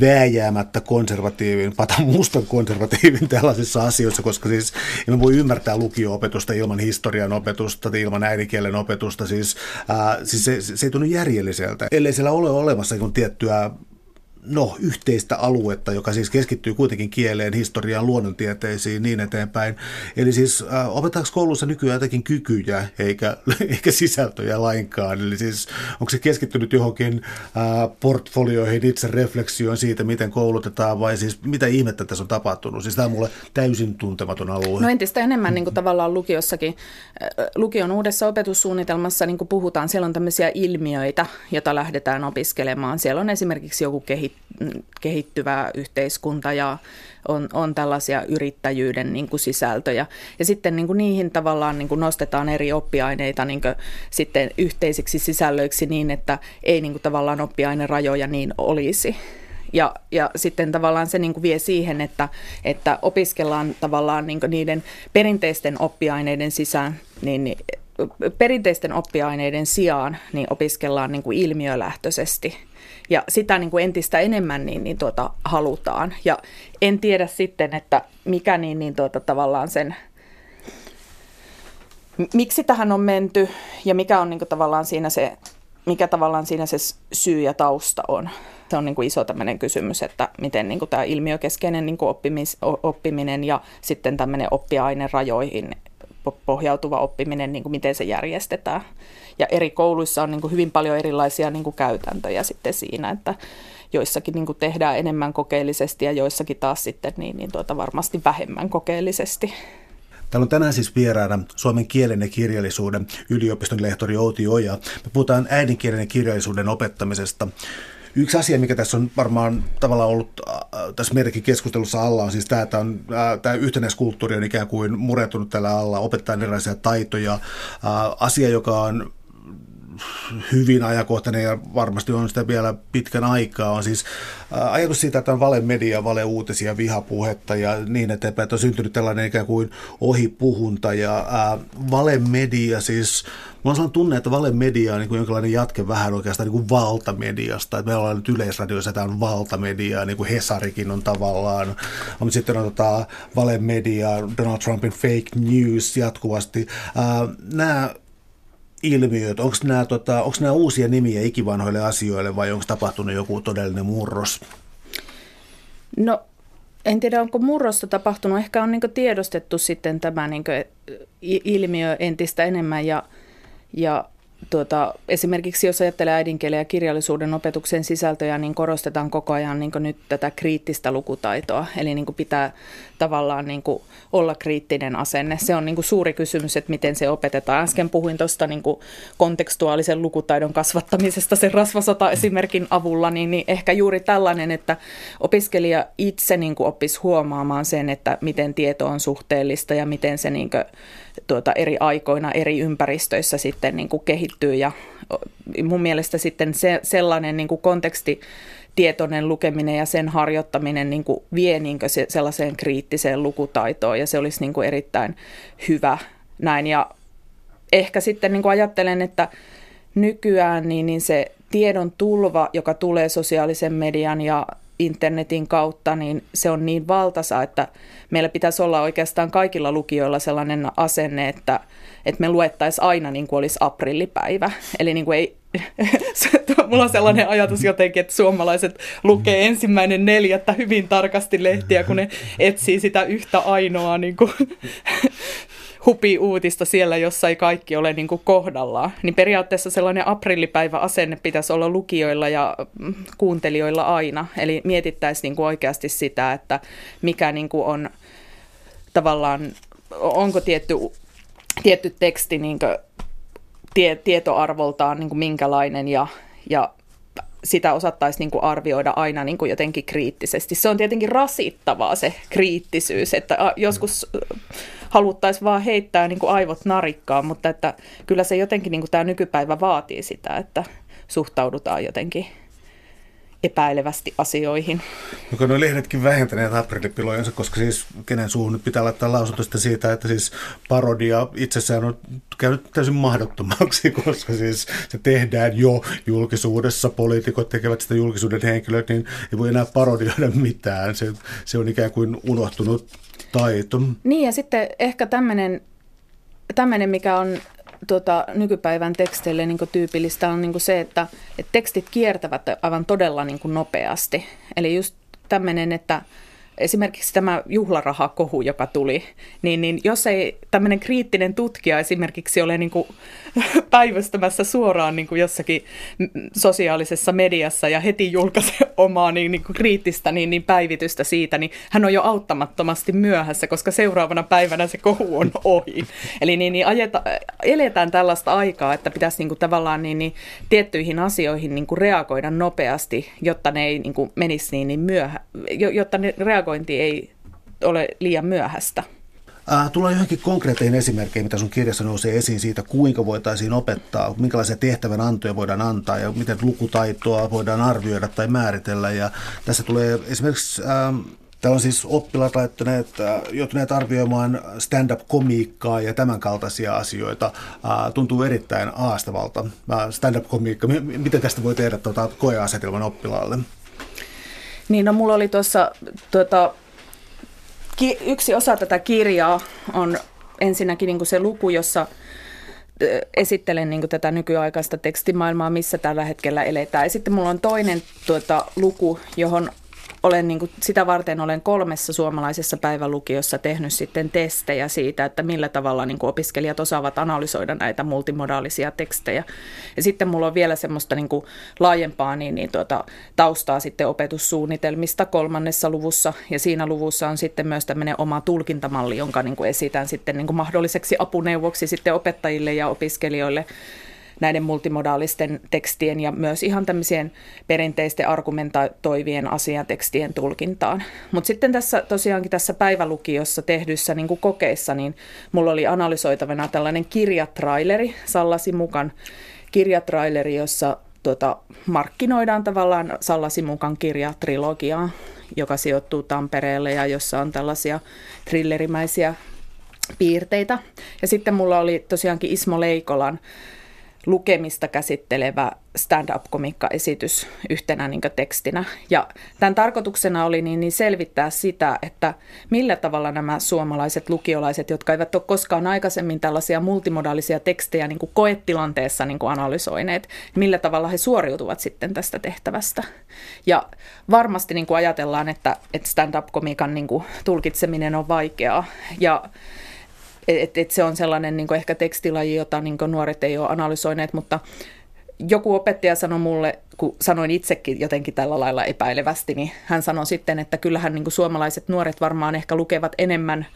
vääjäämättä konservatiivin, pata mustan konservatiivin tällaisissa asioissa, koska siis en voi ymmärtää lukio-opetusta ilman historian opetusta, ilman äidinkielen opetusta, siis, äh, siis se, se, se ei tunnu järjelliseltä, ellei siellä ole olemassa tiettyä no, yhteistä aluetta, joka siis keskittyy kuitenkin kieleen, historiaan, luonnontieteisiin niin eteenpäin. Eli siis äh, koulussa nykyään jotakin kykyjä eikä, eikä sisältöjä lainkaan? Eli siis onko se keskittynyt johonkin äh, portfolioihin, itse refleksioon siitä, miten koulutetaan vai siis mitä ihmettä tässä on tapahtunut? Siis tämä on mulle täysin tuntematon alue. No entistä enemmän niin kuin tavallaan lukiossakin, äh, lukion uudessa opetussuunnitelmassa niin kuin puhutaan, siellä on tämmöisiä ilmiöitä, joita lähdetään opiskelemaan. Siellä on esimerkiksi joku kehitys kehittyvä yhteiskunta ja on, on tällaisia yrittäjyyden niin kuin sisältöjä. Ja sitten niin kuin niihin tavallaan niin kuin nostetaan eri oppiaineita niin kuin sitten yhteisiksi sisällöiksi niin, että ei niin kuin tavallaan oppiainerajoja niin olisi. Ja, ja sitten tavallaan se niin kuin vie siihen, että, että opiskellaan tavallaan niin niiden perinteisten oppiaineiden sisään, niin, niin perinteisten oppiaineiden sijaan niin opiskellaan niin kuin ilmiölähtöisesti – ja sitä niin kuin entistä enemmän niin, niin tuota, halutaan. Ja en tiedä sitten, että mikä niin, niin tuota, tavallaan sen, miksi tähän on menty ja mikä on niin kuin, tavallaan siinä se, mikä tavallaan siinä se syy ja tausta on. Se on niin kuin iso tämmöinen kysymys, että miten niin kuin tämä ilmiökeskeinen niin kuin oppimis, oppiminen ja sitten tämmöinen oppiaine rajoihin pohjautuva oppiminen, niin kuin miten se järjestetään. Ja eri kouluissa on niin kuin hyvin paljon erilaisia niin kuin käytäntöjä sitten siinä, että joissakin niin kuin tehdään enemmän kokeellisesti ja joissakin taas sitten niin, niin tuota varmasti vähemmän kokeellisesti. Täällä on tänään siis vieraana suomen kielen ja kirjallisuuden yliopiston lehtori Outi Oja. Me puhutaan äidinkielen ja kirjallisuuden opettamisesta. Yksi asia, mikä tässä on varmaan tavallaan ollut äh, tässä meidänkin keskustelussa alla, on siis tämä, että on, äh, tämä yhtenäiskulttuuri on ikään kuin murentunut tällä alla, opettaa erilaisia taitoja. Äh, asia, joka on hyvin ajankohtainen ja varmasti on sitä vielä pitkän aikaa, on siis ajatus siitä, että on valemedia, valeuutisia, vihapuhetta ja niin eteenpäin, että on syntynyt tällainen ikään kuin ohipuhunta ja ää, valemedia siis Mulla on sellainen tunne, että valemedia on niin kuin jonkinlainen jatke vähän oikeastaan niin kuin valtamediasta. Että meillä on nyt yleisradioissa tämä on valtamedia, niin kuin Hesarikin on tavallaan. On sitten on tota valemedia, Donald Trumpin fake news jatkuvasti. Ää, nämä ilmiöt, onko nämä, tota, nämä uusia nimiä ikivanhoille asioille vai onko tapahtunut joku todellinen murros? No en tiedä, onko murrosta tapahtunut. Ehkä on niin tiedostettu sitten tämä niin ilmiö entistä enemmän ja, ja tuota, esimerkiksi jos ajattelee äidinkielen ja kirjallisuuden opetuksen sisältöjä, niin korostetaan koko ajan niin nyt tätä kriittistä lukutaitoa. Eli niin pitää tavallaan niin olla kriittinen asenne. Se on niin suuri kysymys, että miten se opetetaan. Äsken puhuin tuosta niin kontekstuaalisen lukutaidon kasvattamisesta sen rasvasota esimerkin avulla, niin, niin ehkä juuri tällainen, että opiskelija itse niin oppisi huomaamaan sen, että miten tieto on suhteellista ja miten se niin tuota, eri aikoina eri ympäristöissä sitten niin kuin kehittyy ja mun mielestä sitten se, sellainen niin kuin konteksti tietoinen lukeminen ja sen harjoittaminen niin kuin vie niin kuin se, sellaiseen kriittiseen lukutaitoon ja se olisi niin kuin erittäin hyvä näin. Ja ehkä sitten niin kuin ajattelen, että nykyään niin, niin se tiedon tulva, joka tulee sosiaalisen median ja internetin kautta, niin se on niin valtasa, että meillä pitäisi olla oikeastaan kaikilla lukijoilla sellainen asenne, että, että me luettaisiin aina niin kuin olisi aprillipäivä. Eli niin kuin ei, mulla on sellainen ajatus jotenkin, että suomalaiset lukee ensimmäinen neljättä hyvin tarkasti lehtiä, kun ne etsii sitä yhtä ainoaa niin kuin, hupi-uutista siellä, jossa ei kaikki ole niin kuin kohdallaan. Niin periaatteessa sellainen aprillipäivä-asenne pitäisi olla lukijoilla ja mm, kuuntelijoilla aina. Eli mietittäisiin niin kuin oikeasti sitä, että mikä niin kuin on tavallaan, onko tietty, tietty teksti niin kuin tie, tietoarvoltaan niin kuin minkälainen ja, ja sitä osattaisiin niin kuin arvioida aina niin kuin jotenkin kriittisesti. Se on tietenkin rasittavaa se kriittisyys, että joskus haluttaisiin vaan heittää niin kuin aivot narikkaan, mutta että kyllä se jotenkin niin kuin tämä nykypäivä vaatii sitä, että suhtaudutaan jotenkin epäilevästi asioihin. No nuo lehdetkin vähentäneet aprillipilojensa, koska siis kenen suuhun nyt pitää laittaa lausuntosta siitä, että siis parodia itsessään on käynyt täysin mahdottomaksi, koska siis se tehdään jo julkisuudessa, poliitikot tekevät sitä julkisuuden henkilöt, niin ei voi enää parodioida mitään. Se, se on ikään kuin unohtunut taito. Niin ja sitten ehkä tämmöinen, tämmöinen mikä on tuota, nykypäivän teksteille niin tyypillistä on niin se, että, että tekstit kiertävät aivan todella niin nopeasti. Eli just tämmöinen, että esimerkiksi tämä juhlarahakohu, joka tuli, niin, niin jos ei tämmöinen kriittinen tutkija esimerkiksi ole niin kuin päivystämässä suoraan niin kuin jossakin sosiaalisessa mediassa ja heti julkaise omaa niin, niin kuin kriittistä niin, niin päivitystä siitä, niin hän on jo auttamattomasti myöhässä, koska seuraavana päivänä se kohu on ohi. Eli niin, niin ajeta, eletään tällaista aikaa, että pitäisi niin kuin tavallaan niin, niin, tiettyihin asioihin niin kuin reagoida nopeasti, jotta ne ei niin kuin menisi niin, niin myöhä, jotta ne reagointi ei ole liian myöhäistä. Tullaan johonkin konkreetteihin esimerkkeihin, mitä sun kirjassa nousee esiin siitä, kuinka voitaisiin opettaa, minkälaisia tehtävän antoja voidaan antaa ja miten lukutaitoa voidaan arvioida tai määritellä. Ja tässä tulee esimerkiksi ähm, Täällä on siis oppilaat laittaneet, joutuneet arvioimaan stand-up-komiikkaa ja tämän kaltaisia asioita. Tuntuu erittäin aastavalta. Stand-up-komiikka, miten tästä voi tehdä tuota koeasetelman oppilaalle? Niin, no mulla oli tuossa tuota, ki- yksi osa tätä kirjaa on ensinnäkin niin kuin se luku, jossa esittelen niin tätä nykyaikaista tekstimaailmaa, missä tällä hetkellä eletään. Ja sitten mulla on toinen tuota, luku, johon olen niin kuin, sitä varten olen kolmessa suomalaisessa päivälukiossa tehnyt sitten testejä siitä, että millä tavalla niin kuin opiskelijat osaavat analysoida näitä multimodaalisia tekstejä. Ja sitten mulla on vielä semmoista niin kuin laajempaa niin, niin tuota, taustaa sitten opetussuunnitelmista kolmannessa luvussa. Ja siinä luvussa on sitten myös tämmöinen oma tulkintamalli, jonka niin kuin esitän sitten niin kuin mahdolliseksi apuneuvoksi sitten opettajille ja opiskelijoille näiden multimodaalisten tekstien ja myös ihan tämmöisien perinteisten argumentoivien asiatekstien tulkintaan. Mutta sitten tässä tosiaankin tässä päivälukiossa tehdyssä niin kokeissa, niin mulla oli analysoitavana tällainen kirjatraileri, Sallasi mukaan kirjatraileri, jossa tuota, markkinoidaan tavallaan Sallasi mukaan kirjatrilogiaa, joka sijoittuu Tampereelle ja jossa on tällaisia thrillerimäisiä piirteitä. Ja sitten mulla oli tosiaankin Ismo Leikolan lukemista käsittelevä stand-up-komikka-esitys yhtenä niin tekstinä. Ja tämän tarkoituksena oli niin, niin selvittää sitä, että millä tavalla nämä suomalaiset lukiolaiset, jotka eivät ole koskaan aikaisemmin tällaisia multimodaalisia tekstejä niin kuin koetilanteessa niin kuin analysoineet, millä tavalla he suoriutuvat sitten tästä tehtävästä. Ja varmasti niin kuin ajatellaan, että, että stand-up-komikan niin kuin tulkitseminen on vaikeaa. Ja et, et se on sellainen niin ehkä tekstilaji, jota niin nuoret ei ole analysoineet, mutta joku opettaja sanoi mulle, kun sanoin itsekin jotenkin tällä lailla epäilevästi, niin hän sanoi sitten, että kyllähän niin suomalaiset nuoret varmaan ehkä lukevat enemmän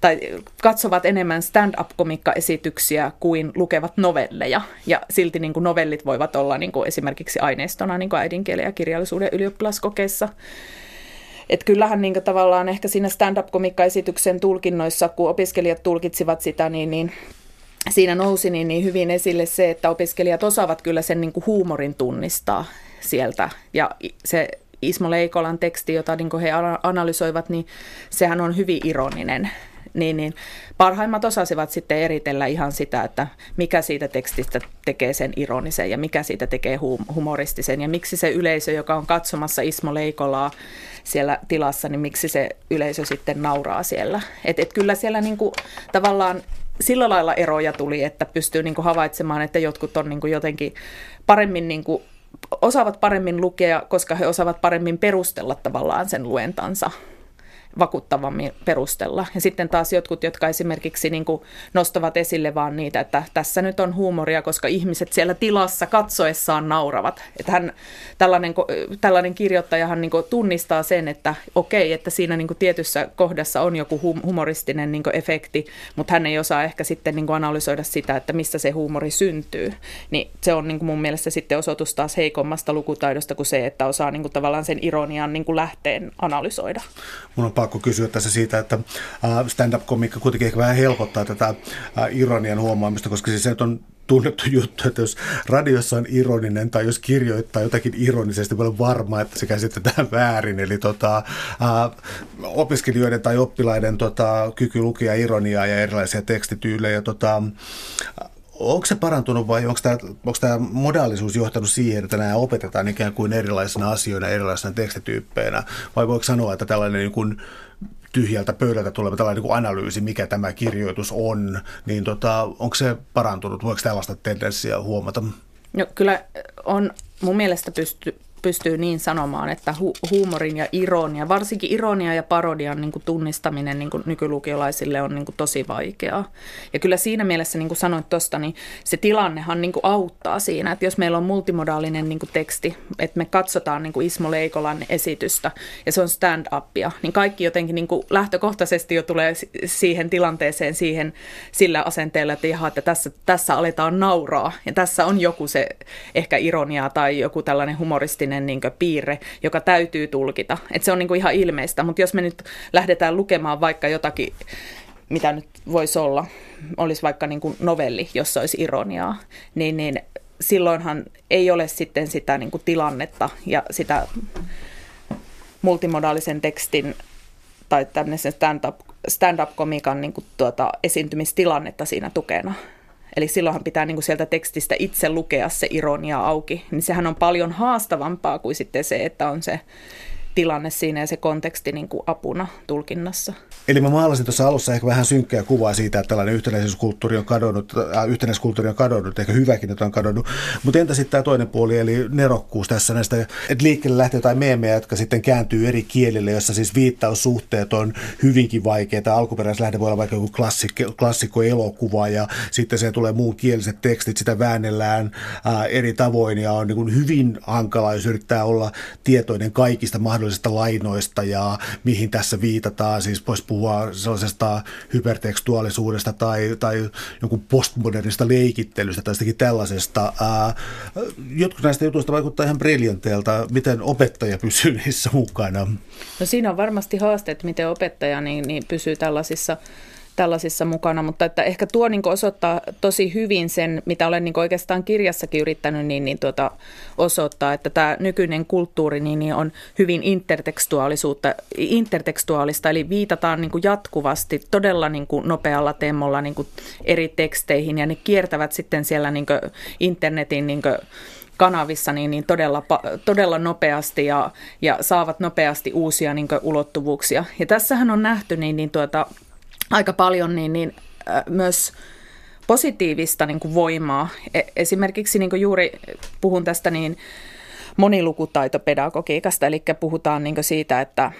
tai katsovat enemmän stand-up-komikka-esityksiä kuin lukevat novelleja. Ja silti niin novellit voivat olla niin esimerkiksi aineistona niin äidinkielen ja kirjallisuuden ylioppilaskokeessa. Et kyllähän niin tavallaan ehkä siinä stand-up-komikka-esityksen tulkinnoissa, kun opiskelijat tulkitsivat sitä, niin, niin siinä nousi niin, niin hyvin esille se, että opiskelijat osaavat kyllä sen niin kuin huumorin tunnistaa sieltä. Ja se Ismo Leikolan teksti, jota niin he analysoivat, niin sehän on hyvin ironinen niin, niin parhaimmat osasivat sitten eritellä ihan sitä, että mikä siitä tekstistä tekee sen ironisen ja mikä siitä tekee humoristisen ja miksi se yleisö, joka on katsomassa Ismo Leikolaa siellä tilassa, niin miksi se yleisö sitten nauraa siellä. Et, et kyllä siellä niinku, tavallaan sillä lailla eroja tuli, että pystyy niinku havaitsemaan, että jotkut on niinku jotenkin paremmin niinku osaavat paremmin lukea, koska he osaavat paremmin perustella tavallaan sen luentansa vakuuttavammin perustella. Ja sitten taas jotkut, jotka esimerkiksi niin kuin nostavat esille vaan niitä, että tässä nyt on huumoria, koska ihmiset siellä tilassa katsoessaan nauravat. Että hän, tällainen, tällainen kirjoittajahan niin kuin tunnistaa sen, että okei, että siinä niin kuin tietyssä kohdassa on joku humoristinen niin kuin efekti, mutta hän ei osaa ehkä sitten niin kuin analysoida sitä, että mistä se huumori syntyy. Niin se on niin kuin mun mielestä sitten osoitus taas heikommasta lukutaidosta kuin se, että osaa niin kuin tavallaan sen ironian niin kuin lähteen analysoida. Mun on pakko kysyä tässä siitä, että stand-up-komiikka kuitenkin ehkä vähän helpottaa tätä ironian huomaamista, koska siis se on tunnettu juttu, että jos radiossa on ironinen tai jos kirjoittaa jotakin ironisesti, olla varma, että se käsitetään väärin. Eli tota, ää, opiskelijoiden tai oppilaiden tota, kyky lukea ironiaa ja erilaisia tekstityylejä. Tota, Onko se parantunut vai onko tämä, modaalisuus johtanut siihen, että nämä opetetaan ikään kuin erilaisina asioina, erilaisina tekstityyppeinä? Vai voiko sanoa, että tällainen niin kuin tyhjältä pöydältä tuleva tällainen niin kuin analyysi, mikä tämä kirjoitus on, niin tota, onko se parantunut? Voiko tällaista tendenssiä huomata? No, kyllä on mun mielestä pysty, pystyy niin sanomaan, että hu- huumorin ja ironia, varsinkin ironia ja parodian niin kuin tunnistaminen niin kuin nykylukiolaisille on niin kuin tosi vaikeaa. Ja kyllä siinä mielessä, niin kuin sanoit tuosta, niin se tilannehan niin kuin auttaa siinä, että jos meillä on multimodaalinen niin kuin teksti, että me katsotaan niin kuin Ismo Leikolan esitystä ja se on stand-upia, niin kaikki jotenkin niin kuin lähtökohtaisesti jo tulee siihen tilanteeseen siihen sillä asenteella, että, jaha, että tässä, tässä aletaan nauraa ja tässä on joku se ehkä ironia tai joku tällainen humoristinen sellainen niin piirre, joka täytyy tulkita. Että se on niin ihan ilmeistä, mutta jos me nyt lähdetään lukemaan vaikka jotakin, mitä nyt voisi olla, olisi vaikka niin kuin novelli, jossa olisi ironiaa, niin, niin silloinhan ei ole sitten sitä niin kuin tilannetta ja sitä multimodaalisen tekstin tai tämmöisen stand-up, stand-up-komikan niin kuin tuota, esiintymistilannetta siinä tukena. Eli silloinhan pitää niin kuin sieltä tekstistä itse lukea se ironia auki. Niin sehän on paljon haastavampaa kuin sitten se, että on se tilanne siinä ja se konteksti niin kuin apuna tulkinnassa. Eli mä maalasin tuossa alussa ehkä vähän synkkää kuvaa siitä, että tällainen yhtenäisyyskulttuuri on kadonnut, äh, yhtenäiskulttuuri on kadonnut, ehkä hyväkin, että on kadonnut. Mutta entä sitten tämä toinen puoli, eli nerokkuus tässä näistä, että liikkeelle lähtee jotain meemejä, jotka sitten kääntyy eri kielille, jossa siis viittaussuhteet on hyvinkin vaikeita. Alkuperäislähde voi olla vaikka joku klassikko, klassikko elokuva ja sitten se tulee muun kieliset tekstit, sitä väännellään ää, äh, eri tavoin ja on niin kuin hyvin hankala, jos yrittää olla tietoinen kaikista mahdollisista lainoista ja mihin tässä viitataan, siis voisi puhua sellaisesta hypertekstuaalisuudesta tai, tai jonkun postmodernista leikittelystä tai jostakin tällaisesta. Ää, jotkut näistä jutuista vaikuttaa ihan briljanteelta. Miten opettaja pysyy niissä mukana? No siinä on varmasti haasteet, miten opettaja niin, niin pysyy tällaisissa tällaisissa mukana, mutta että ehkä tuo niin osoittaa tosi hyvin sen, mitä olen niin oikeastaan kirjassakin yrittänyt niin, niin tuota, osoittaa, että tämä nykyinen kulttuuri niin, niin on hyvin intertekstuaalisuutta, intertekstuaalista, eli viitataan niin jatkuvasti todella niin nopealla temmolla niin eri teksteihin, ja ne kiertävät sitten siellä niin internetin niin kanavissa niin, niin todella, todella nopeasti ja, ja saavat nopeasti uusia niin ulottuvuuksia. Ja tässähän on nähty niin, niin tuota, aika paljon niin, niin, äh, myös positiivista niin kuin voimaa. E- esimerkiksi niin kuin juuri puhun tästä niin monilukutaitopedagogiikasta, eli puhutaan niin siitä, että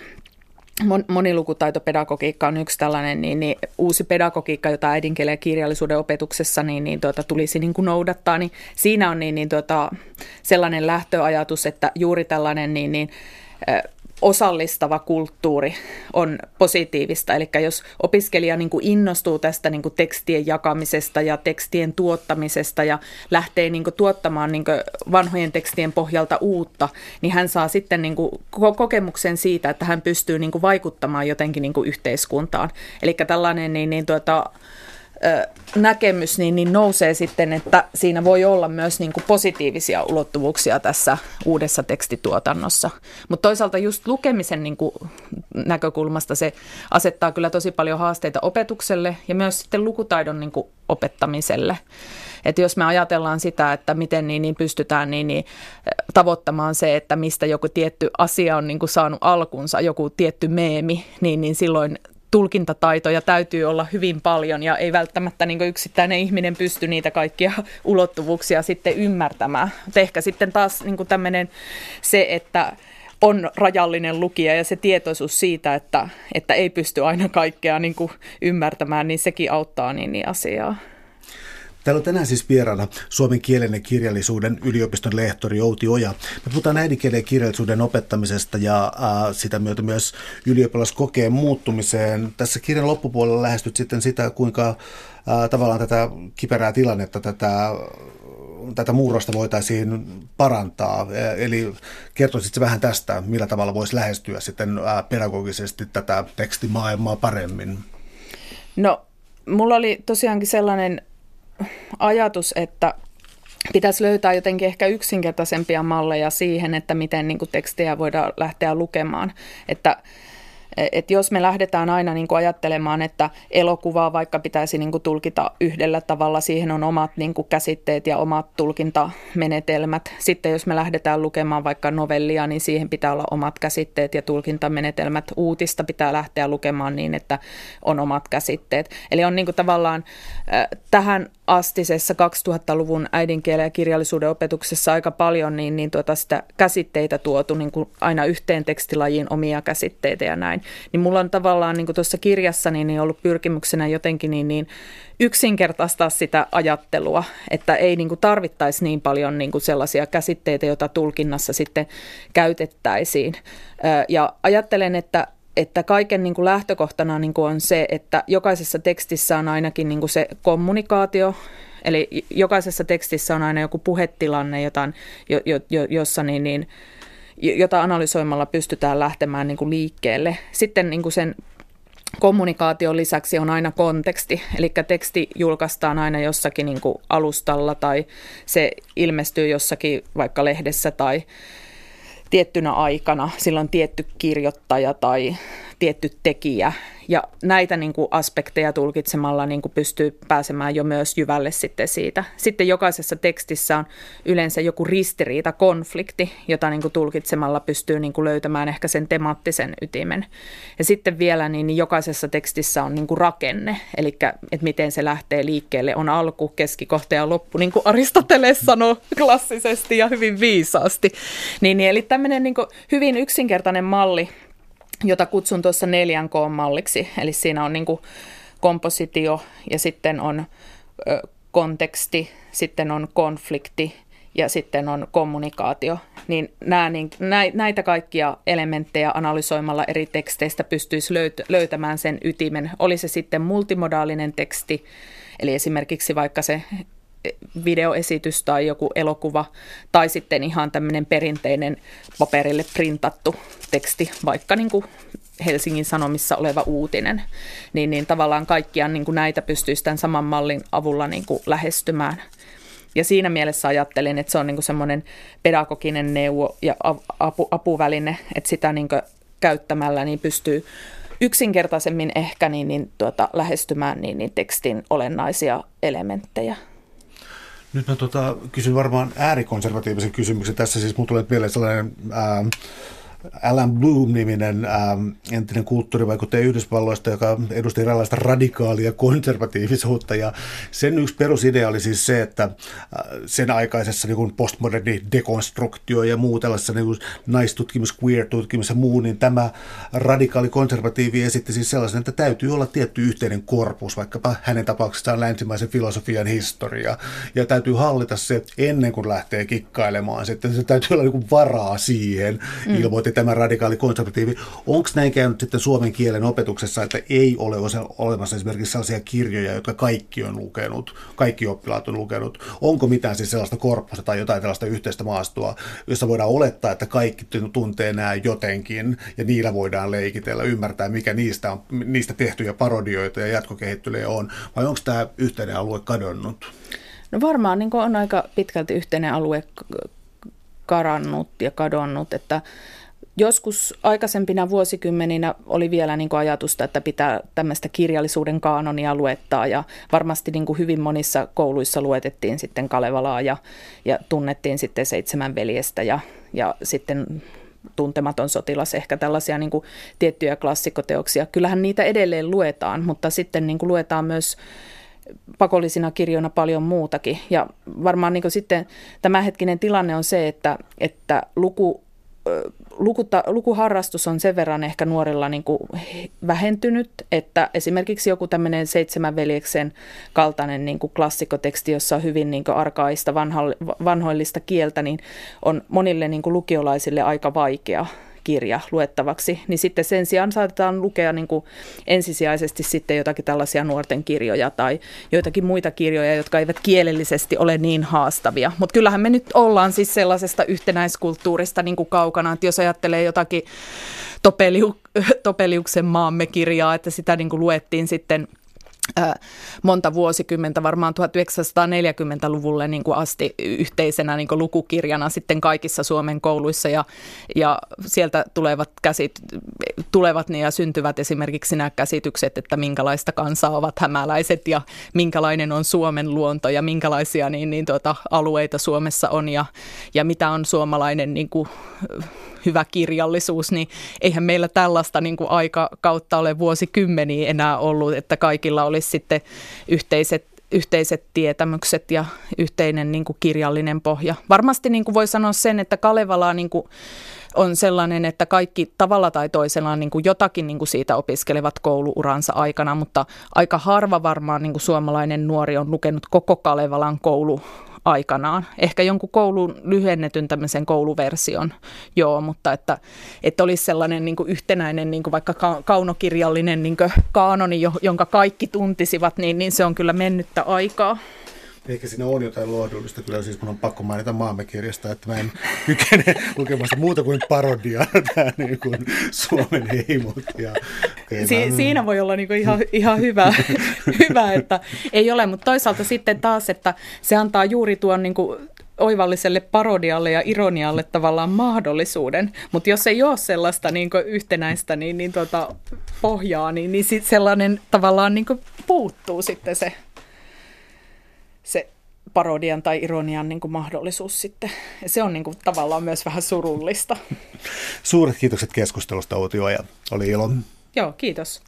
monilukutaitopedagogiikka on yksi tällainen niin, niin, uusi pedagogiikka, jota äidinkielen ja kirjallisuuden opetuksessa niin, niin, tuota, tulisi niin kuin noudattaa. Niin siinä on niin, niin, tuota, sellainen lähtöajatus, että juuri tällainen niin, niin, osallistava kulttuuri on positiivista. Eli jos opiskelija niin kuin innostuu tästä niin kuin tekstien jakamisesta ja tekstien tuottamisesta ja lähtee niin kuin tuottamaan niin kuin vanhojen tekstien pohjalta uutta, niin hän saa sitten niin kuin kokemuksen siitä, että hän pystyy niin kuin vaikuttamaan jotenkin niin kuin yhteiskuntaan. Eli tällainen niin, niin tuota, näkemys niin, niin nousee sitten, että siinä voi olla myös niin kuin positiivisia ulottuvuuksia tässä uudessa tekstituotannossa. Mutta toisaalta just lukemisen niin kuin näkökulmasta se asettaa kyllä tosi paljon haasteita opetukselle ja myös sitten lukutaidon niin kuin opettamiselle. Että jos me ajatellaan sitä, että miten niin, niin pystytään niin, niin, tavoittamaan se, että mistä joku tietty asia on niin kuin saanut alkunsa, joku tietty meemi, niin, niin silloin tulkintataitoja täytyy olla hyvin paljon ja ei välttämättä niin yksittäinen ihminen pysty niitä kaikkia ulottuvuuksia sitten ymmärtämään. Mutta ehkä sitten taas niin tämmöinen se, että on rajallinen lukija ja se tietoisuus siitä, että, että ei pysty aina kaikkea niin ymmärtämään, niin sekin auttaa niin, niin asiaa. Täällä on tänään siis vieraana suomen kielen ja kirjallisuuden yliopiston lehtori Outi Oja. Me puhutaan äidinkielen ja kirjallisuuden opettamisesta ja äh, sitä myötä myös ylioppilaskokeen muuttumiseen. Tässä kirjan loppupuolella lähestyt sitten sitä, kuinka äh, tavallaan tätä kiperää tilannetta, tätä tätä murrosta voitaisiin parantaa. Eli kertoisitko vähän tästä, millä tavalla voisi lähestyä sitten pedagogisesti tätä tekstimaailmaa paremmin? No, mulla oli tosiaankin sellainen ajatus, että pitäisi löytää jotenkin ehkä yksinkertaisempia malleja siihen, että miten niin tekstejä voidaan lähteä lukemaan. Että et jos me lähdetään aina niin kuin ajattelemaan, että elokuvaa vaikka pitäisi niin kuin tulkita yhdellä tavalla, siihen on omat niin kuin käsitteet ja omat tulkintamenetelmät. Sitten jos me lähdetään lukemaan vaikka novellia, niin siihen pitää olla omat käsitteet ja tulkintamenetelmät. Uutista pitää lähteä lukemaan niin, että on omat käsitteet. Eli on niin kuin tavallaan äh, tähän astisessa 2000-luvun äidinkielen ja kirjallisuuden opetuksessa aika paljon niin, niin tuota sitä käsitteitä tuotu niin kuin aina yhteen tekstilajiin omia käsitteitä ja näin. Niin mulla on tavallaan niin tuossa kirjassa niin, ollut pyrkimyksenä jotenkin niin, niin yksinkertaistaa sitä ajattelua, että ei niin kuin tarvittaisi niin paljon niin kuin sellaisia käsitteitä, joita tulkinnassa sitten käytettäisiin. Ja ajattelen, että että kaiken niin kuin lähtökohtana niin kuin on se, että jokaisessa tekstissä on ainakin niin kuin se kommunikaatio, eli jokaisessa tekstissä on aina joku puhetilanne, jota, jo, jo, jossa niin, niin, jota analysoimalla pystytään lähtemään niin kuin liikkeelle. Sitten niin kuin sen kommunikaation lisäksi on aina konteksti, eli teksti julkaistaan aina jossakin niin kuin alustalla tai se ilmestyy jossakin vaikka lehdessä tai tiettynä aikana, silloin tietty kirjoittaja tai tietty tekijä. Ja näitä niin kuin aspekteja tulkitsemalla niin kuin pystyy pääsemään jo myös jyvälle sitten siitä. Sitten jokaisessa tekstissä on yleensä joku ristiriita, konflikti, jota niin kuin tulkitsemalla pystyy niin kuin löytämään ehkä sen temaattisen ytimen. Ja sitten vielä niin, jokaisessa tekstissä on niin kuin rakenne, eli että miten se lähtee liikkeelle. On alku, keskikohta ja loppu, niin kuin Aristoteles sanoo klassisesti ja hyvin viisaasti. Niin, eli tämmöinen niin kuin hyvin yksinkertainen malli jota kutsun tuossa 4K-malliksi. Eli siinä on niin kuin kompositio ja sitten on konteksti, sitten on konflikti ja sitten on kommunikaatio. Niin, nämä, niin näitä kaikkia elementtejä analysoimalla eri teksteistä pystyisi löytämään sen ytimen. Oli se sitten multimodaalinen teksti, eli esimerkiksi vaikka se videoesitys tai joku elokuva tai sitten ihan tämmöinen perinteinen paperille printattu teksti, vaikka niin kuin Helsingin Sanomissa oleva uutinen, niin, niin tavallaan kaikkia niin kuin näitä pystyisi tämän saman mallin avulla niin kuin lähestymään. Ja siinä mielessä ajattelen, että se on niin kuin semmoinen pedagoginen neuvo ja apu, apuväline, että sitä niin kuin käyttämällä niin pystyy yksinkertaisemmin ehkä niin, niin tuota, lähestymään niin, niin tekstin olennaisia elementtejä. Nyt mä tota, kysyn varmaan äärikonservatiivisen kysymyksen. Tässä siis mun tulee mieleen sellainen ää, Alan Bloom-niminen ähm, entinen kulttuurivaikuttaja Yhdysvalloista, joka edusti erilaista radikaalia konservatiivisuutta. Ja sen yksi perusidea oli siis se, että äh, sen aikaisessa niin postmoderni dekonstruktio ja muu tällaisessa niin naistutkimus, queer-tutkimus ja muu, niin tämä radikaali konservatiivi esitti siis sellaisen, että täytyy olla tietty yhteinen korpus, vaikkapa hänen tapauksessaan länsimaisen filosofian historia. Ja täytyy hallita se ennen kuin lähtee kikkailemaan. Sitten se täytyy olla niin varaa siihen, mm. Tämä radikaali konservatiivi. Onko näin käynyt sitten suomen kielen opetuksessa, että ei ole olemassa esimerkiksi sellaisia kirjoja, jotka kaikki on lukenut, kaikki oppilaat on lukenut? Onko mitään siis sellaista korpusta tai jotain tällaista yhteistä maastoa, jossa voidaan olettaa, että kaikki tuntee nämä jotenkin ja niillä voidaan leikitellä, ymmärtää, mikä niistä on niistä tehtyjä parodioita ja jatkokehittelyjä on, vai onko tämä yhteinen alue kadonnut? No varmaan niin on aika pitkälti yhteinen alue karannut ja kadonnut, että Joskus aikaisempina vuosikymmeninä oli vielä niin kuin ajatusta, että pitää tämmöistä kirjallisuuden kaanonia luettaa ja varmasti niin kuin hyvin monissa kouluissa luetettiin sitten Kalevalaa ja, ja tunnettiin sitten seitsemän veljestä ja, ja sitten tuntematon sotilas, ehkä tällaisia niin kuin tiettyjä klassikoteoksia. Kyllähän niitä edelleen luetaan, mutta sitten niin kuin luetaan myös pakollisina kirjoina paljon muutakin. Ja varmaan niin sitten tämänhetkinen tilanne on se, että, että luku lukuta, lukuharrastus on sen verran ehkä nuorilla niin kuin vähentynyt, että esimerkiksi joku tämmöinen seitsemän veljeksen kaltainen niin kuin klassikoteksti, jossa on hyvin niin kuin arkaista vanhoillista kieltä, niin on monille niin kuin lukiolaisille aika vaikea kirja luettavaksi, niin sitten sen sijaan saatetaan lukea niin kuin ensisijaisesti sitten jotakin tällaisia nuorten kirjoja tai joitakin muita kirjoja, jotka eivät kielellisesti ole niin haastavia. Mutta kyllähän me nyt ollaan siis sellaisesta yhtenäiskulttuurista niin kuin kaukana, että jos ajattelee jotakin Topeliu, Topeliuksen maamme kirjaa, että sitä niin kuin luettiin sitten – monta vuosikymmentä, varmaan 1940-luvulle niin kuin asti yhteisenä niin kuin lukukirjana sitten kaikissa Suomen kouluissa. Ja, ja sieltä tulevat, käsit, tulevat ja syntyvät esimerkiksi nämä käsitykset, että minkälaista kansaa ovat hämäläiset ja minkälainen on Suomen luonto ja minkälaisia niin, niin tuota, alueita Suomessa on ja, ja mitä on suomalainen niin kuin, hyvä kirjallisuus, niin eihän meillä tällaista niin kuin aikakautta ole vuosikymmeniä enää ollut, että kaikilla olisi sitten yhteiset yhteiset tietämykset ja yhteinen niin kuin kirjallinen pohja. Varmasti niin kuin voi sanoa sen, että Kalevala niin kuin on sellainen, että kaikki tavalla tai toisella niin kuin jotakin niin kuin siitä opiskelevat kouluuransa aikana, mutta aika harva varmaan niin kuin suomalainen nuori on lukenut koko Kalevalan koulu aikanaan. Ehkä jonkun koulun lyhennetyn tämmöisen kouluversion, joo, mutta että, että olisi sellainen niin kuin yhtenäinen niin kuin vaikka kaunokirjallinen niin kuin kaanoni, jonka kaikki tuntisivat, niin, niin se on kyllä mennyttä aikaa. Ehkä siinä on jotain lohdullista. Kyllä siis mun on pakko mainita maamme kirjasta, että mä en kykene lukemasta muuta kuin parodiaa tämä niin kuin Suomen heimot. Ja, si- mä... Siinä voi olla niin kuin ihan, ihan hyvä, hyvä, että ei ole, mutta toisaalta sitten taas, että se antaa juuri tuon niin kuin oivalliselle parodialle ja ironialle tavallaan mahdollisuuden, mutta jos ei ole sellaista niin yhtenäistä niin, niin tuota, pohjaa, niin, niin sit sellainen tavallaan niin puuttuu sitten se se parodian tai ironian niin kuin mahdollisuus sitten. Ja se on niin kuin tavallaan myös vähän surullista. Suuret kiitokset keskustelusta, Outi ja Oli ilo. Joo, kiitos.